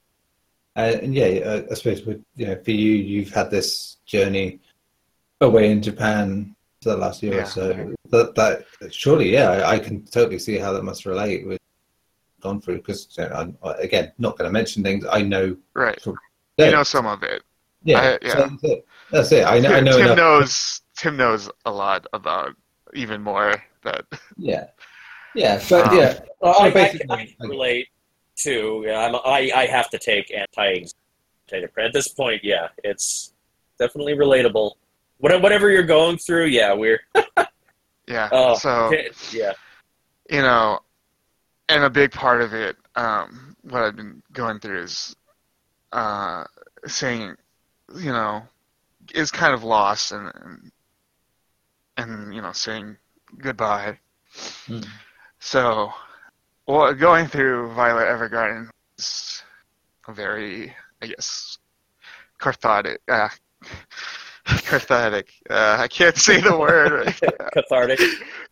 Uh, and yeah, uh, I suppose with, you know, for you, you've had this journey away in Japan for the last year Yeah. or so. That, that surely, yeah, I, I can totally see how that must relate with gone through because you know, I'm, again, not going to mention things I know. right. No, You know some of it. yeah, I- yeah. so that's it. That's it. I know. I Tim, know Tim enough. knows. Tim knows a lot about even more that. Yeah, yeah, but Um, yeah, I, I I, basically. I can relate to. Yeah, I'm, I I have to take anti-anxiety. At this point, yeah, it's definitely relatable. What- Whatever you're going through, yeah, we're Yeah. oh so yeah. you know, and a big part of it, um, what I've been going through is uh, saying, you know, is kind of lost and and, and you know saying goodbye. Hmm. So, well, going through Violet Evergarden is a very, I guess, cathartic. Uh, cathartic. Uh, I can't say the word. Cathartic.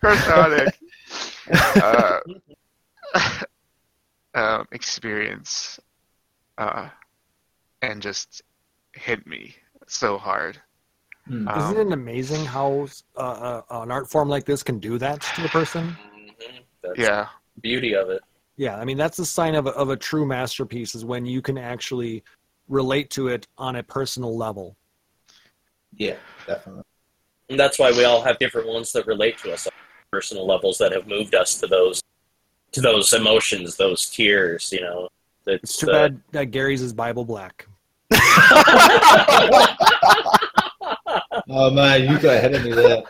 cathartic uh, um, experience uh, and just hit me so hard. Hmm. Um, Isn't it amazing how uh, uh, an art form like this can do that to a person? Mhm. That's yeah, the beauty of it. Yeah, I mean that's the sign of a, of a true masterpiece is when you can actually relate to it on a personal level. Yeah, definitely. And that's why we all have different ones that relate to us on personal levels that have moved us to those to those emotions, those tears. You know, It's it's too uh, bad that Gary's is Bible black. Oh man, you got ahead of me there.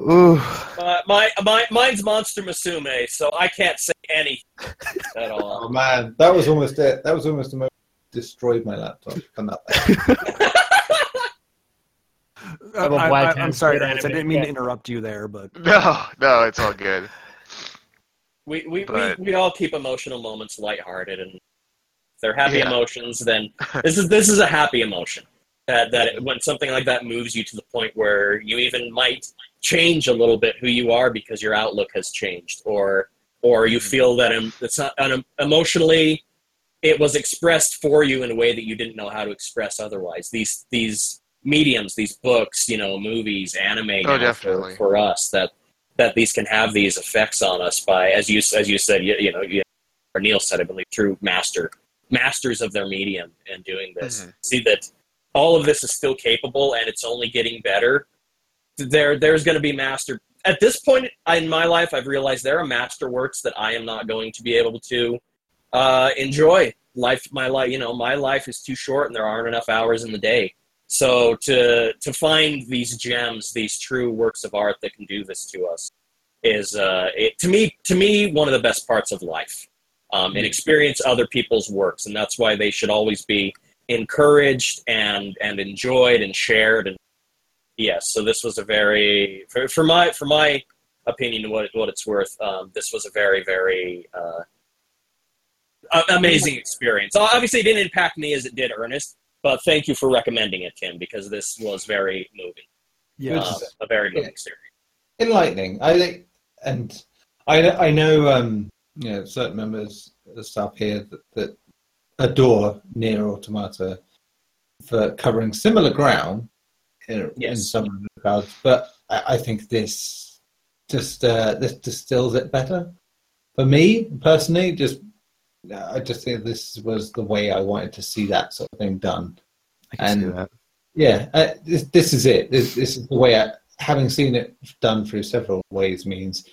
Ooh. Uh, my my mine's Monster Musume, so I can't say anything at all. Oh man, that was almost it. That was almost the most destroyed my laptop. Come that a I, black am hand sorry, spirit I didn't mean to interrupt you there, but no, no, it's all good. We we, But- we we all keep emotional moments lighthearted, and if they're happy Yeah. emotions. Then this is this is a happy emotion. That that it, when something like that moves you to the point where you even might change a little bit who you are because your outlook has changed, or or you mm-hmm. feel that em- it's not un, emotionally it was expressed for you in a way that you didn't know how to express otherwise. These these mediums, these books, you know, movies, anime, Oh, definitely. for, for us that that these can have these effects on us by, as you as you said, you, you know, you, or Neil said, I believe, through master masters of their medium and doing this. Mhm. See that all of this is still capable and it's only getting better. There, there's going to be master. At this point in my life, I've realized there are masterworks that I am not going to be able to uh, enjoy life, my life, you know, my life is too short, and there aren't enough hours in the day. So to to find these gems, these true works of art that can do this to us, is uh, it, to me to me one of the best parts of life. Um, and experience other people's works, and that's why they should always be encouraged and and enjoyed and shared. And yes, so this was a very for, for my for my opinion, what what it's worth, um, this was a very very uh, amazing experience. Obviously, it didn't impact me as it did Ernest, but thank you for recommending it, Tim, because this was very moving. Yeah. Uh, a very moving series. enlightening. I think, and I I know um, you know certain members of the staff here that, that adore Nier Automata for covering similar ground in, in some regards, but I, I think this just uh, this distills it better. For me personally, just I just think this was the way I wanted to see that sort of thing done. I can see And- that. Yeah, uh, this, this is it. This, this is the way, I, having seen it done through several ways, means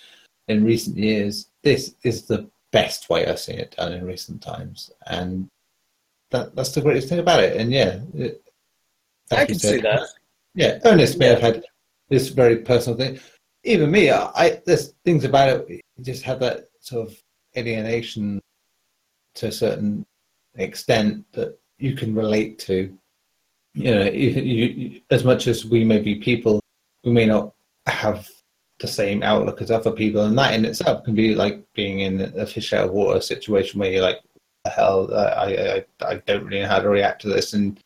in recent years, this is the best way I've seen it done in recent times. And that, that's the greatest thing about it. And yeah, it, like I can said, see that. Yeah, Ernest may have had this very personal thing. Even me, I, I there's things about it, you just have that sort of alienation to a certain extent that you can relate to you know, you, you, as much as we may be people, we may not have the same outlook as other people, and that in itself can be like being in a fish out of water situation where you're like, "The hell, I, I, I don't really know how to react to this," and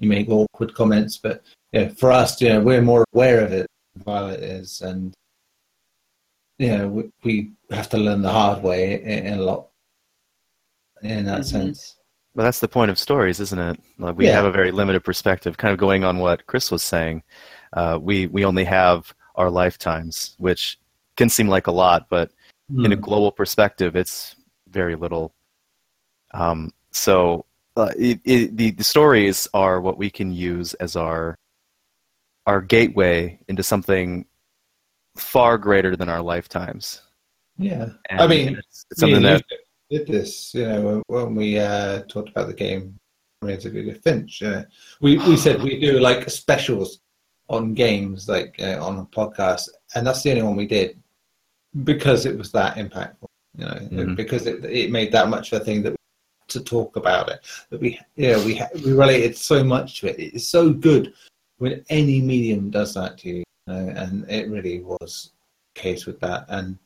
you make awkward comments. But you know, for us, you know, we're more aware of it. than Violet is, and you know, we, we have to learn the hard way in, in a lot in that Mhm. sense. But that's the point of stories, isn't it? Like we Yeah. have a very limited perspective. Kind of going on what Chris was saying, uh, we we only have our lifetimes, which can seem like a lot, but in a global perspective, it's very little. Um, so uh, it, it, the the stories are what we can use as our our gateway into something far greater than our lifetimes. Yeah. And I mean, it's, it's something Me that you did this, you know, when when we uh, talked about the game Razor Finch. Uh, we we said we do like specials on games, like uh, on a podcast, and that's the only one we did because it was that impactful. You know, Mhm. because it it made that much of a thing that we to talk about it. That we, know, we we related so much to it. It's so good when any medium does that to you, you know, and it really was the case with that. And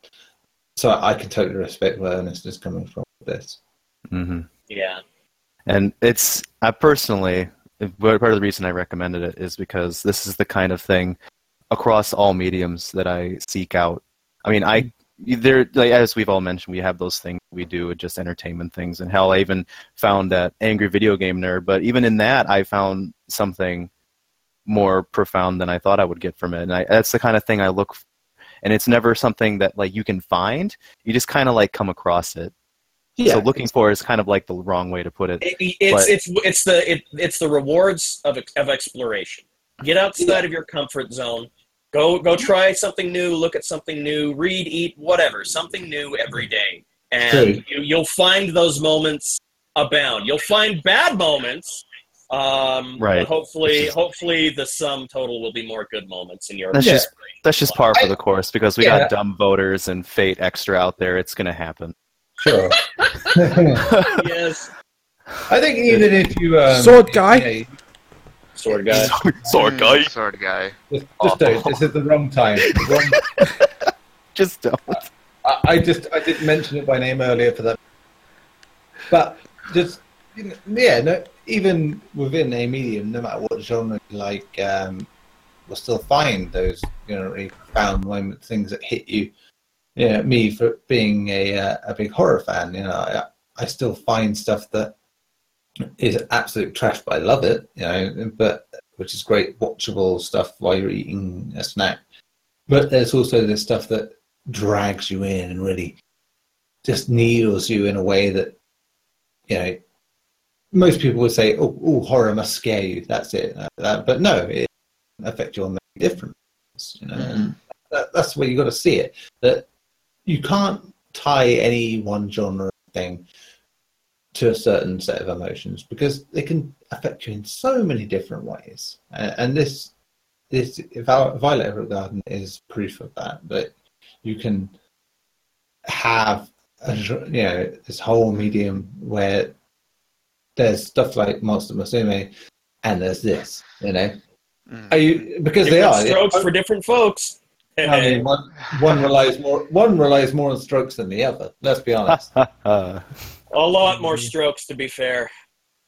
so I can totally respect where Ernest is coming from with this. Mhm. Yeah. And it's I personally part of the reason I recommended it is because this is the kind of thing across all mediums that I seek out. I mean, I there like as we've all mentioned, we have those things we do with just entertainment things, and hell, I even found that angry video game nerd. But even in that, I found something more profound than I thought I would get from it, and I, that's the kind of thing I look. For. And it's never something that like you can find. You just kind of like come across it. Yeah, so looking for is kind of like the wrong way to put it. It, it's But- it's it's the it, it's the rewards of of exploration. Get outside of your comfort zone. Go go try something new. Look at something new. Read, eat, whatever. Something new every day, and True. you, you'll find those moments abound. You'll find bad moments. Um, Right. But hopefully, just- hopefully, the sum total will be more good moments in your. That's Yeah. just that's just par for the course because we Yeah. got dumb voters and Fate/Extra out there. It's gonna happen. sure. yes, I think even if you um, Sword guy? yeah, sword guy. Sword guy. Mm, Sword guy. just, just don't. This is the wrong time. Wrong- Just don't. I, I just I didn't mention it by name earlier for that, but just you know, yeah, no, even within a medium, no matter what genre, you like um, we'll still find those you know really profound moment things that hit you. Yeah, me for being a uh, a big horror fan, you know, I, I still find stuff that is absolute trash, but I love it, you know, but which is great watchable stuff while you're eating a snack. But there's also this stuff that drags you in and really just needles you in a way that you know most people would say, "Oh, oh horror must scare you." That's it. Uh, that- but no, it affects you on many different. You know, and that, that's where way you got to see it. That you can't tie any one genre thing to a certain set of emotions because they can affect you in so many different ways. And, and this this Violet Evergarden is proof of that. That you can have a, you know this whole medium where there's stuff like Monster Musume, and there's this. You know, Mm. are you because they are strokes for different folks. I mean, one, one relies more one relies more on strokes than the other. Let's be honest. A lot more strokes, to be fair.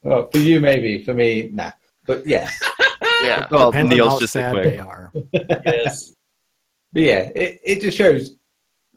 well, for you, maybe. For me, nah. But yes, Yeah. well, Depends on how Neil's just a sad they are. Yes. but yeah, it, it just shows.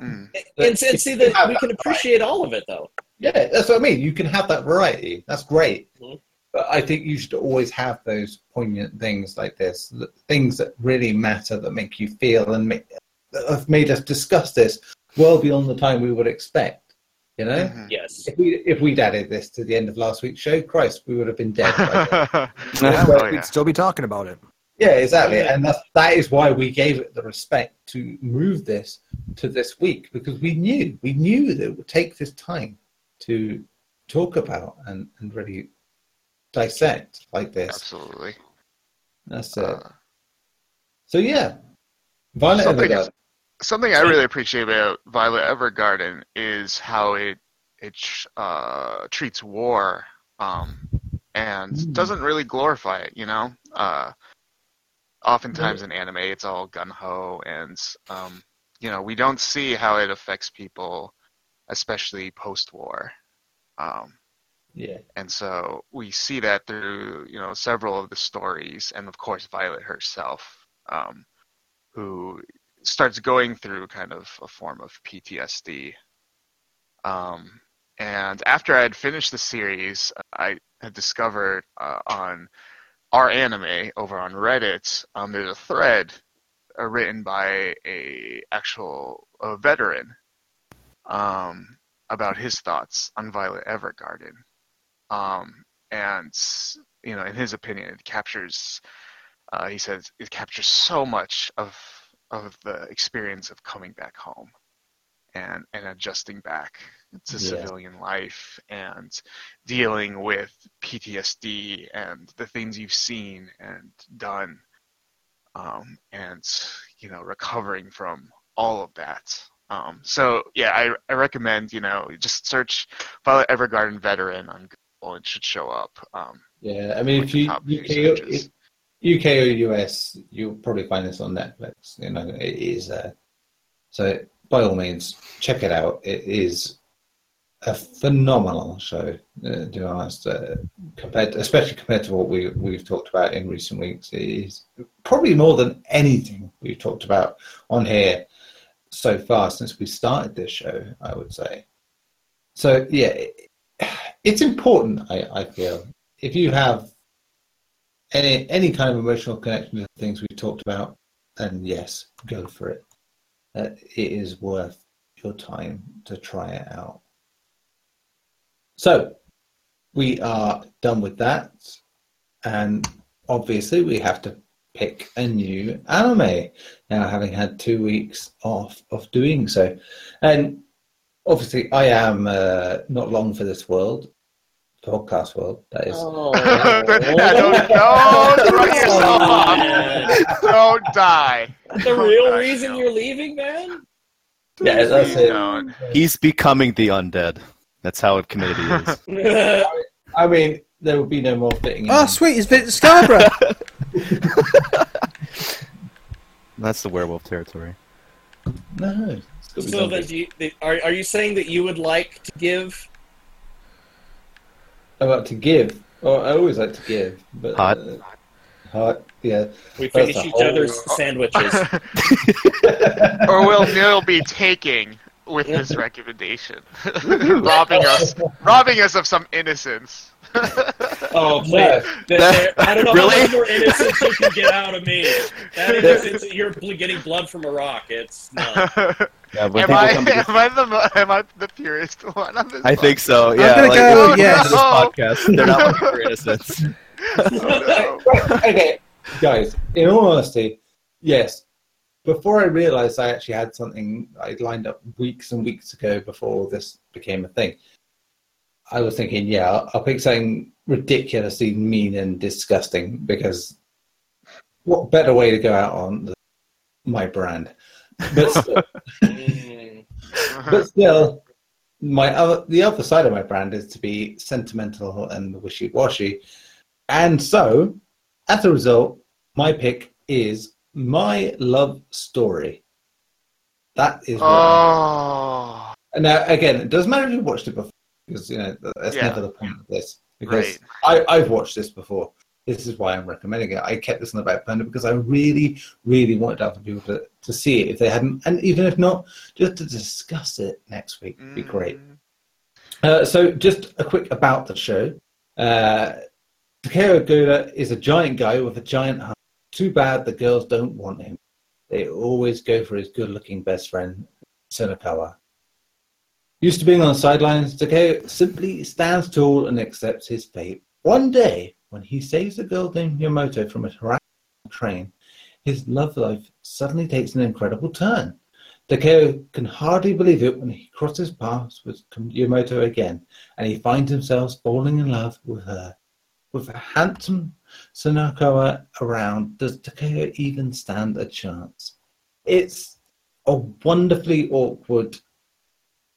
Mm. and, and see that we can appreciate all of it, though. Yeah, that's what I mean. You can have that variety. That's great. Mhm. But I think you should always have those poignant things like this, things that really matter, that make you feel and make, that have made us discuss this well beyond the time we would expect. You know, Mhm. Yes. if we if we'd added this to the end of last week's show, Christ, we would have been dead. by. Yeah, Oh, we'd yeah. still be talking about it. Yeah, exactly. And that's, that is why we gave it the respect to move this to this week because we knew, we knew that it would take this time to talk about and, and really dissect like this. Absolutely. That's it. Uh, So, yeah, Violet Something- Evergarden. something I really appreciate about Violet Evergarden is how it it uh, treats war um, and Mm. doesn't really glorify it. You know, uh, oftentimes in anime it's all gun ho, and um, you know we don't see how it affects people, especially post war. Um, Yeah. and so we see that through you know several of the stories and of course violet herself um, who starts going through kind of a form of ptsd um, and after i had finished the series i had discovered uh, on our anime over on reddit um, there's a thread uh, written by a actual a veteran um, about his thoughts on violet evergarden um, and you know, in his opinion, it captures. Uh, he says it captures so much of of the experience of coming back home, and and adjusting back to Yeah. civilian life and dealing with PTSD and the things you've seen and done, um, and you know, recovering from all of that. Um, so yeah, I, I recommend you know just search Violet Evergarden veteran on Google. It should show up. Um, Yeah. I mean, if you, UK, if UK or US, you'll probably find this on Netflix. You know, it is. Uh, so, by all means, check it out. It is a phenomenal show, uh, to be honest. Uh, compared, especially compared to what we we've talked about in recent weeks, it is probably more than anything we've talked about on here so far since we started this show. I would say. So yeah, it's important. I, I feel if you have any any kind of emotional connection to the things we've talked about, then yes, go for it. Uh, it is worth your time to try it out. So we are done with that, and obviously we have to pick a new anime now, having had two weeks off of doing so, and obviously I am uh, not long for this world, podcast world. That is. Oh. Yeah, don't, don't run yourself off. Don't die. The real die, reason no. you're leaving, man? Yeah, that's it. don't. He's becoming the undead. That's how it committed he is. I mean, there will be no more fitting. Oh, in. sweet, it's Vince Scarborough. That's the werewolf territory. No. it's gotta be so done. then, do you, the- are are you saying that you would like to give? about to give. Oh, I always like to give, but Hot. uh, hot. Yeah. We That's finish each whole- other's sandwiches. or will Neil be taking with his recommendation, robbing us, robbing us of some innocence? Oh, please. No. There- there- I don't know Really? how much more innocence you can get out of me. That innocence, you're getting blood from a rock. It's no. Yeah, am I come to this- am I the am I the purest one on this? I think so. Yeah, gonna like, go, if yes. this podcast, they're not looking for innocence. Oh, okay, guys. In all honesty, yes. Before I realised I actually had something I lined up weeks and weeks ago before this became a thing, I was thinking, yeah, I'll, I'll pick something ridiculously mean and disgusting because what better way to go out on than my brand? But still, but still my other the other side of my brand is to be sentimental and wishy-washy. And so as a result my pick is my love story. That is what I'm- oh, now again it doesn't matter if you watched it before because you know that's Yeah. never the point of this because right. I, I've watched this before. This is why I'm recommending it. I kept this on the back burner because I really, really wanted other people to, to see it if they hadn't, and even if not, just to discuss it next week would be great. Mm, Uh, so, just a quick about the show. Uh, Takeo is a giant guy with a giant heart. Too bad the girls don't want him. They always go for his good looking best friend, Sunakawa. Used to being on the sidelines, Takeo simply stands tall and accepts his fate. One day, when he saves a girl named Yamato from a harassing train, his love life suddenly takes an incredible turn. Takeo can hardly believe it when he crosses paths with Yamato again, and he finds himself falling in love with her. With a handsome Sunakawa around, does Takeo even stand a chance? It's a wonderfully awkward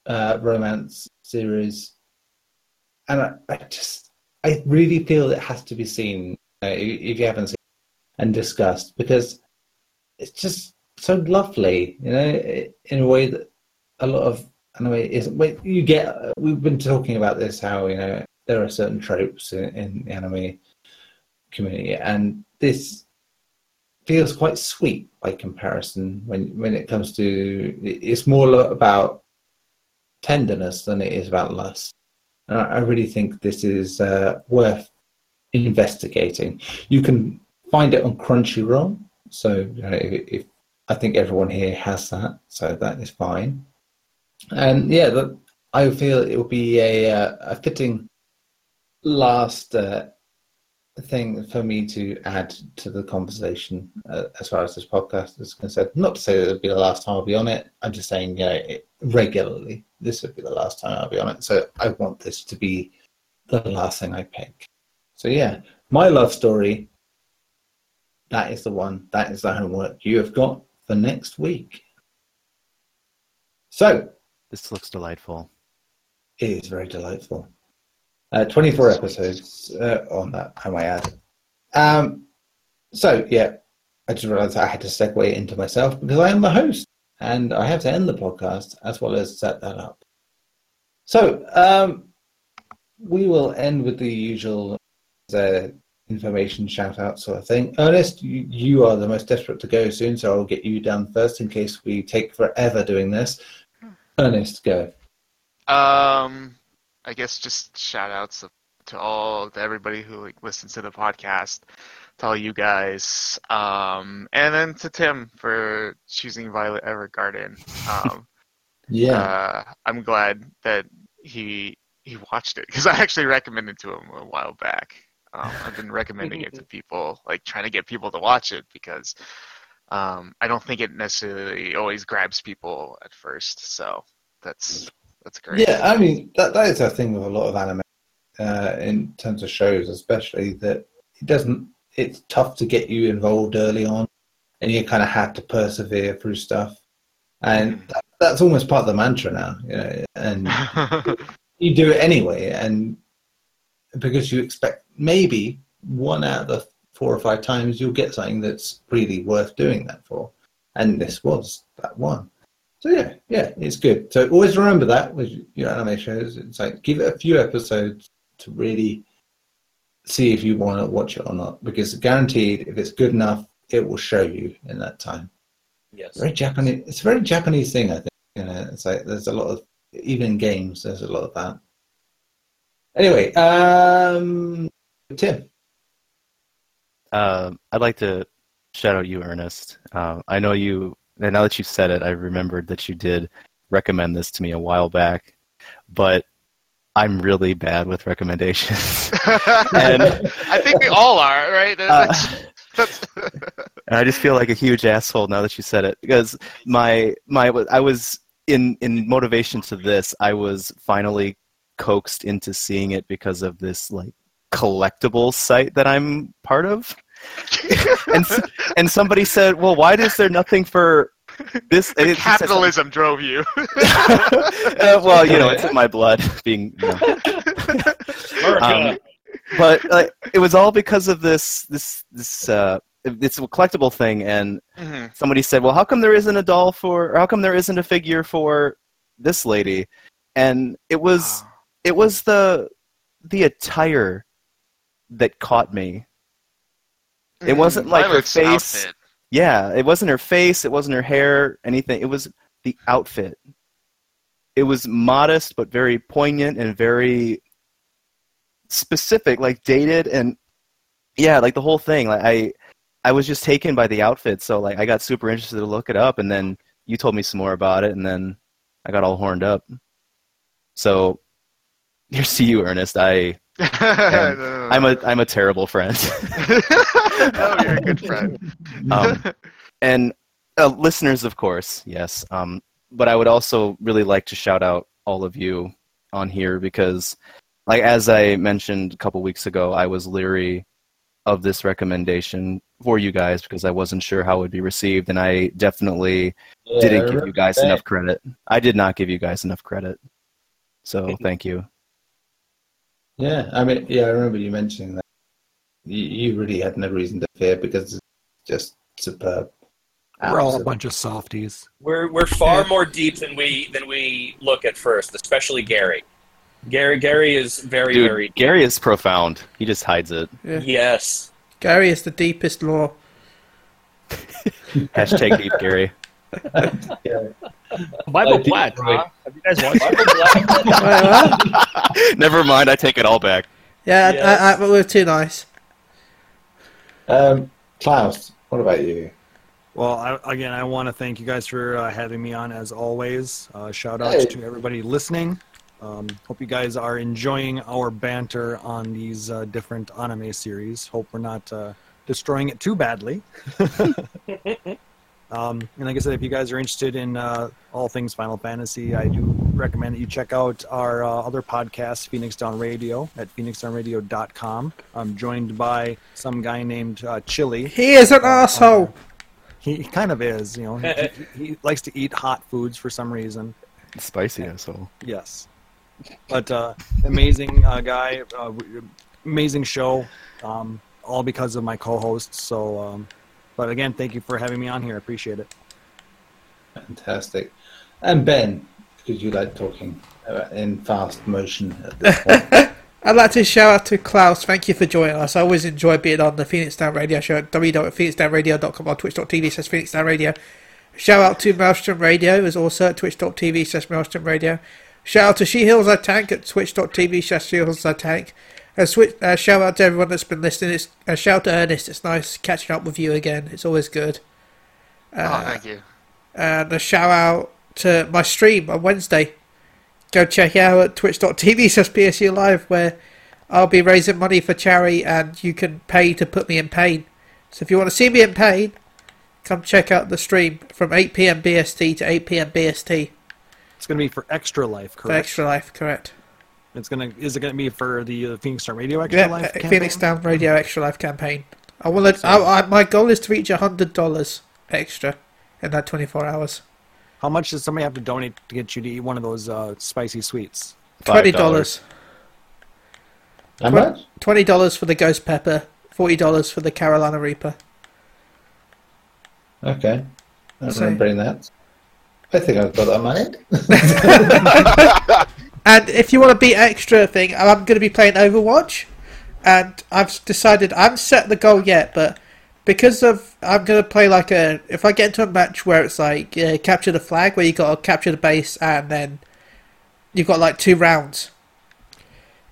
uh, romance series, and I, I just, I really feel it has to be seen uh, if you haven't seen it, and discussed because it's just so lovely, you know, in a way that a lot of anime isn't. Wait, you get. We've been talking about this how you know there are certain tropes in, in the anime community, and this feels quite sweet by comparison when when it comes to it's more about tenderness than it is about lust. And I, really think this is uh, worth investigating. You can find it on Crunchyroll, so you know, if, if I think everyone here has that, so that is fine. And yeah, I feel it will be a uh, a fitting last uh, thing for me to add to the conversation uh, as far as this podcast is concerned. Not to say that it'll be the last time I'll be on it. I'm just saying, you know, it, regularly. This would be the last time I'll be on it. So I want this to be the last thing I pick. So yeah, my love story. That is the one. That is the homework you have got for next week. So This looks delightful. it is very delightful. Uh, 24 episodes uh, on that, I might add. Um, so, yeah, I just realized I had to segue into myself because I am the host and I have to end the podcast as well as set that up. So, um, we will end with the usual uh, information shout out sort of thing. Ernest, you, you are the most desperate to go soon, so I'll get you down first in case we take forever doing this. Ernest, go. Um, I guess just shout outs to all to everybody who listens to the podcast, to all you guys, um, and then to Tim for choosing Violet Evergarden. Um, Yeah. uh, I'm glad that he he watched it because I actually recommended to him a while back. Um, I've been recommending it to people, like trying to get people to watch it because um, I don't think it necessarily always grabs people at first. So that's that's great. Yeah, I mean that that is a thing with a lot of anime, uh, in terms of shows, especially that it doesn't. It's tough to get you involved early on, and you kind of have to persevere through stuff, and mm-hmm. that, that's almost part of the mantra now, you know. And you do it anyway, and because you expect maybe one out of the four or five times you'll get something that's really worth doing that for, and this was that one. So yeah, yeah, it's good. So always remember that with your anime shows. It's like give it a few episodes to really see if you want to watch it or not, because guaranteed, if it's good enough, it will show you in that time. Yes. Very Japanese. It's a very Japanese thing, I think. You know, it's like there's a lot of even in games. There's a lot of that. Anyway, um, Tim. Uh, I'd like to shout out you, Ernest. Uh, I know you, and now that you said it, I remembered that you did recommend this to me a while back, but I'm really bad with recommendations. And- I think we all are, right? Uh, that's- and I just feel like a huge asshole now that you said it because my my I was in in motivation to this I was finally coaxed into seeing it because of this like collectible site that I'm part of. and and somebody said, "Well, why is there nothing for this?" and it says- Capitalism drove you. Uh, well, you know, it's in my blood. Being, you know. Um, but like, it was all because of this this this uh, it's a collectible thing, and Mhm. somebody said, "Well, how come there isn't a doll for? Or how come there isn't a figure for this lady?" And it was it was the the attire that caught me. It wasn't like her face. outfit. Yeah, it wasn't her face, it wasn't her hair, anything. It was the outfit. It was modest but very poignant and very specific, like dated and yeah, like the whole thing. Like I I was just taken by the outfit, so like I got super interested to look it up and then you told me some more about it and then I got all horned up. So here's to you, Ernest. I I'm a I'm a terrible friend. no, you're a good friend. um, and uh, listeners, of course, yes. Um, but I would also really like to shout out all of you on here because, like as I mentioned a couple weeks ago, I was leery of this recommendation for you guys because I wasn't sure how it would be received, and I definitely didn't give you guys that. enough credit. I did not give you guys enough credit. So thank you. Yeah, I mean, yeah, I remember you mentioning that. You, you really had no reason to fear because it's just superb. We're all a bunch of softies. We're we're far more deep than we than we look at first, especially Gary. Gary Gary is very Dude, very Gary is profound. He just hides it. Yeah. yes. Gary is the deepest lore. Hashtag deep Gary. Yeah. Bible I Black, huh? Have you guys watched it? Wait. Never mind. I take it all back. Yeah, Yes. I, I, but we're too nice. Um, Klaus, what about you? Well, I, again, I want to thank you guys for uh, having me on as always. Uh, shout outs Hey. to everybody listening. Um, hope you guys are enjoying our banter on these uh, different anime series. Hope we're not uh, destroying it too badly. um, and like I said, if you guys are interested in uh, all things Final Fantasy, I do recommend that you check out our uh, other podcast, Phoenix Down Radio, at phoenixdownradio.com. I'm joined by some guy named uh, Chili. He is an Uh, asshole. He, he kind of is, you know. He, he, he likes to eat hot foods for some reason. Spicy asshole. Yes, but uh, amazing uh, guy, uh, amazing show. Um, all because of my co-hosts. So, um, but again, thank you for having me on here. I appreciate it. Fantastic. And Ben, because you like talking uh, in fast motion at this point. I'd like to shout out to Klaus. Thank you for joining us. I always enjoy being on the Phoenix Down Radio Show at www.phoenixdownradio.com or twitch.tv slash Phoenix Down Radio. Shout out to Maelstrom Radio, is also at twitch.tv slash Maelstrom Radio. Shout out to She Heals I Tank at twitch.tv slash She Heals I Tank. And switch, uh, shout out to everyone that's been listening. It's, uh, shout out to Ernest. It's nice catching up with you again. It's always good. oh, thank you. And a shout out to my stream on Wednesday. Go check it out at twitch.tv slash PSU Live where I'll be raising money for charity and you can pay to put me in pain. So if you want to see me in pain, come check out the stream from 8pm BST to 8pm BST It's going to be for Extra Life, for correct? Extra Life, correct? It's going to. Is it going to be for the uh, Phoenix Star Radio Extra Yeah, Life? uh, campaign? Phoenix Down Radio Extra Life campaign. I want to. I, I, my goal is to reach $100 extra in that 24 hours. How much does somebody have to donate to get you to eat one of those uh, spicy sweets? $20. How much? Twenty dollars for the ghost pepper, forty dollars for the Carolina Reaper. Okay. I'm So- remembering that. I think I've got that on my head. And if you want to be extra thing, I'm going to be playing Overwatch, and I've decided I haven't set the goal yet, but because of I'm going to play like a if I get into a match where it's like uh, capture the flag, where you got to capture the base, and then you've got like two rounds.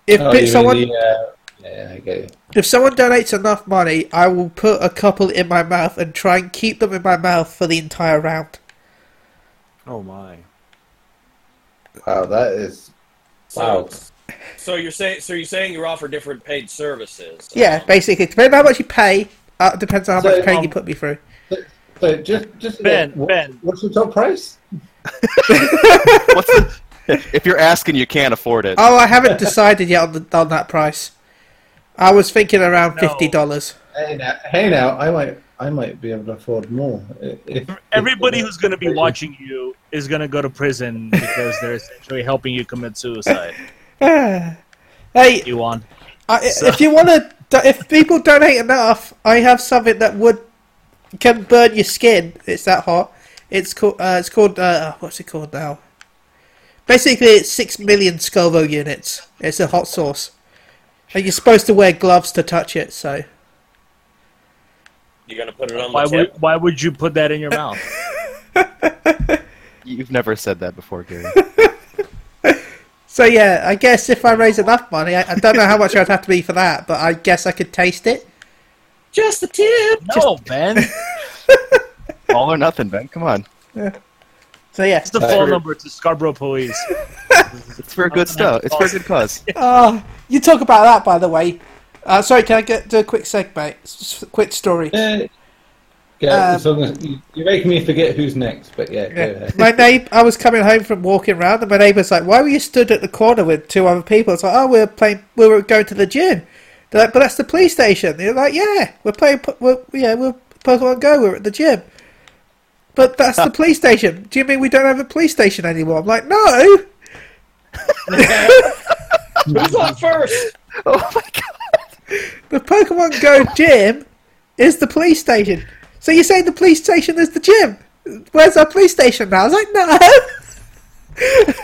If Oh, bit- someone the, uh, yeah, I get you. if someone donates enough money, I will put a couple in my mouth and try and keep them in my mouth for the entire round. Oh my! Wow, that is So, wow. so you're saying so you're saying you offer different paid services? Yeah, basically, depending on how much you pay, uh, depends on how So, much pain um, you put me through. So just just Ben, what- Ben. what's the top price? What's the if you're asking, you can't afford it. Oh, I haven't decided yet on, the, on that price. I was thinking around No. fifty dollars. Hey now, hey now, I might, I might be able to afford more. If, Everybody who's going to be watching you is going to go to prison because they're essentially helping you commit suicide. hey, You want? I, if you want to, if people donate enough, I have something that would can burn your skin. It's that hot. It's called. Uh, it's called. Uh, what's it called now? Basically, it's six million Scoville units. It's a hot sauce, and you're supposed to wear gloves to touch it. So You gonna put it on Why the would tip? Why would you put that in your mouth? You've never said that before, Gary. So yeah, I guess if I raise enough money, I, I don't know how much I'd have to be for that, but I guess I could taste it. Just the tip. No, Ben. All or nothing, Ben. Come on. So yeah, It's the Uh, phone number to Scarborough Police. It's for a good stuff. It's for a good cause. oh, you talk about that by the way. Uh, sorry, can I get do a quick segment? S- s- quick story. Uh, yeah, Um, as as you- you're making me forget who's next, but yeah, go Yeah. ahead. my neighbor, I was coming home from walking around, and my neighbour's like, "Why were you stood at the corner with two other people?" It's like, "Oh, we're playing. We were going to the gym." They're like, "But that's the police station." They're like, "Yeah, we're playing. We're, yeah, we're Pokemon Go. We're at the gym." But that's the police station. Do you mean we don't have a police station anymore? I'm like, no. Who's on first? Oh my god. The Pokemon Go gym is the police station. So you're saying the police station is the gym? Where's our police station now? I was like, no.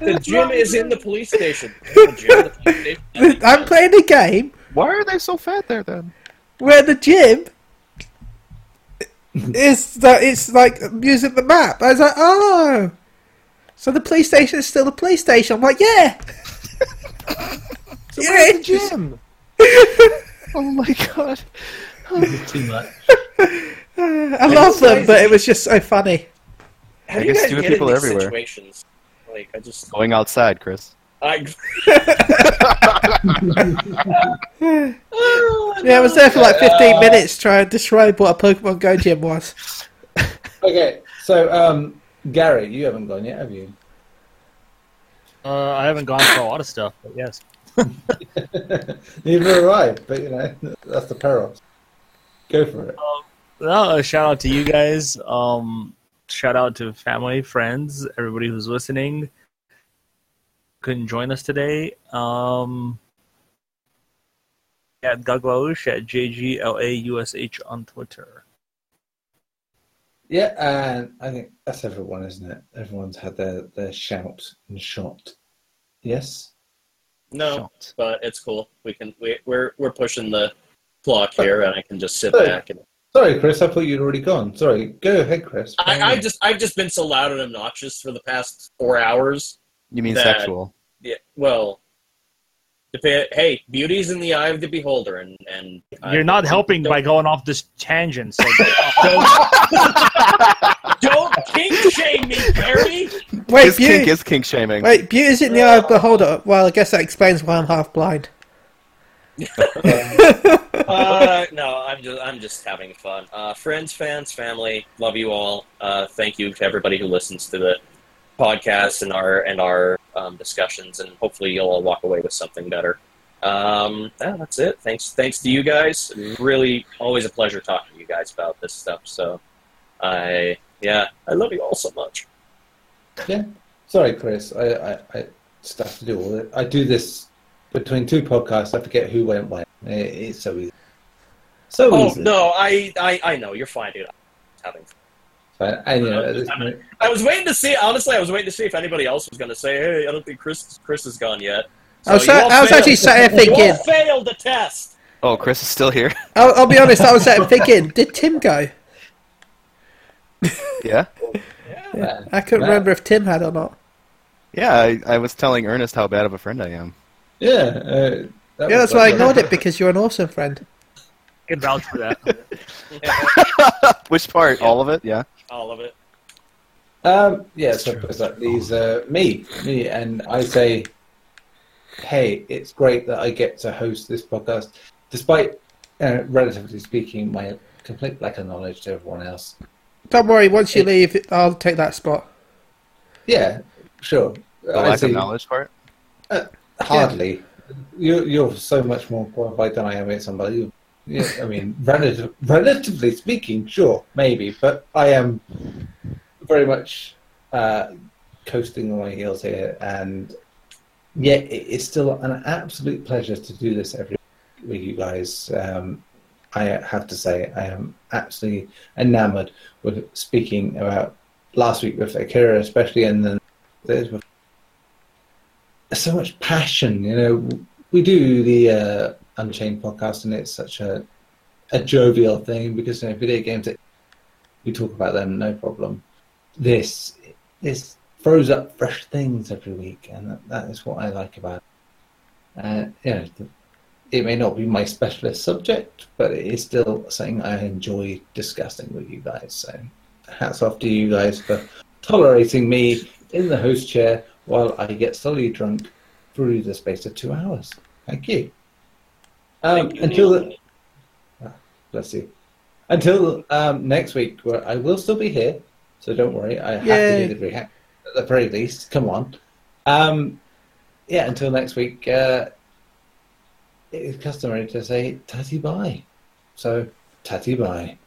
The gym is in the police station. The gym, the police station. That I'm playing a game Why are they so fat there then? where the gym is that it's like using the map. I was like, oh, so the police station is still the police station. I'm like, yeah, So Yeah, where's the it's- gym? Oh my god. Too much. I love them, but it was just so funny. How I guess stupid get in people these everywhere. situations? Like, I just, Going outside, Chris. I. Yeah, I was there for like 15 minutes trying to describe what a Pokemon Go gym was. Okay, so um, Gary, you haven't gone yet, have you? Uh, I haven't gone for a lot of stuff, but yes. Neither have I, but you know that's the peril. Go for it. Well, a shout out to you guys. Um, shout out to family, friends, everybody who's listening. Couldn't join us today. Um, at Guglalush at JGLAUSH on Twitter. Yeah, and I think that's everyone, isn't it? Everyone's had their, their shout and shot. Yes. No, Shot. but it's cool. We can. We, we're we're pushing the clock here, and I can just sit Hey. back and. Sorry, Chris. I thought you'd already gone. Sorry. Go ahead, Chris. I, I just I've just been so loud and obnoxious for the past four hours. You mean That- sexual? Yeah. Well. Dep- hey, beauty's in the eye of the beholder, and and You're not helping by going off this tangent. So Wait, His kink beauty, is kink shaming. wait, beauty's in the eye of the beholder. Well, I guess that explains why I'm half blind. Uh, no, I'm just I'm just having fun. Uh, friends, fans, family, love you all. Uh, thank you to everybody who listens to the podcast and our and our um, discussions, and hopefully you'll all walk away with something better. Um, yeah, that's it. Thanks, thanks to you guys. Really, always a pleasure talking to you guys about this stuff. So, I yeah, I love you all so much. Yeah. Sorry, Chris. I, I, I stuff to do all it. I do this between two podcasts. I forget who went when. It, it's so easy. So Oh easy. no, I, I I know you're fine, dude. I'm having fun. But, and, you know, at this I was waiting to see. Honestly, I was waiting to see if anybody else was going to say, "Hey, I don't think Chris Chris is gone yet." I was, So you I was failed. actually sat uh, here You all thinking. failed the test. Oh, Chris is still here. I'll, I'll be honest. I was sat here thinking. Did Tim go? Yeah. yeah. I couldn't Yeah. remember if Tim had or not. Yeah, I, I was telling Ernest how bad of a friend I am. Yeah. Uh, that Yeah, that's why I ignored it because you're an awesome friend. can vouch for that. Which part? All of it? Yeah. All of it. Um, yeah, so it's like these uh, me, me, and I say, hey, it's great that I get to host this podcast, despite, uh, relatively speaking, my complete lack of knowledge to everyone else. Don't worry. Once you leave, I'll take that spot. Yeah, sure. The I lack see. of knowledge part. Hardly. You're, you're so much more qualified than I am. It's unbelievable. Yeah, I mean, relative, relatively speaking, sure, maybe, but I am very much uh, coasting on my heels here, and yet it's still an absolute pleasure to do this every week with you guys. Um, I have to say, I am absolutely enamored with speaking about last week with Akira, especially, and then there's so much passion. You know, we do the uh, Unchained podcast, and it's such a a jovial thing because you know, video games, we talk about them, no problem. This this throws up fresh things every week, and that, that is what I like about it. Uh, know, the, it may not be my specialist subject, but it is still something I enjoy discussing with you guys. So, hats off to you guys for tolerating me in the host chair while I get slowly drunk through the space of two hours. Thank you. Um, Thank you, until the, Ah, bless you. Until um, next week, where I will still be here, so don't worry. I have to do the react at the very least. Come on. Um, yeah, until next week, uh, it is customary to say tatty bye. So, tatty bye.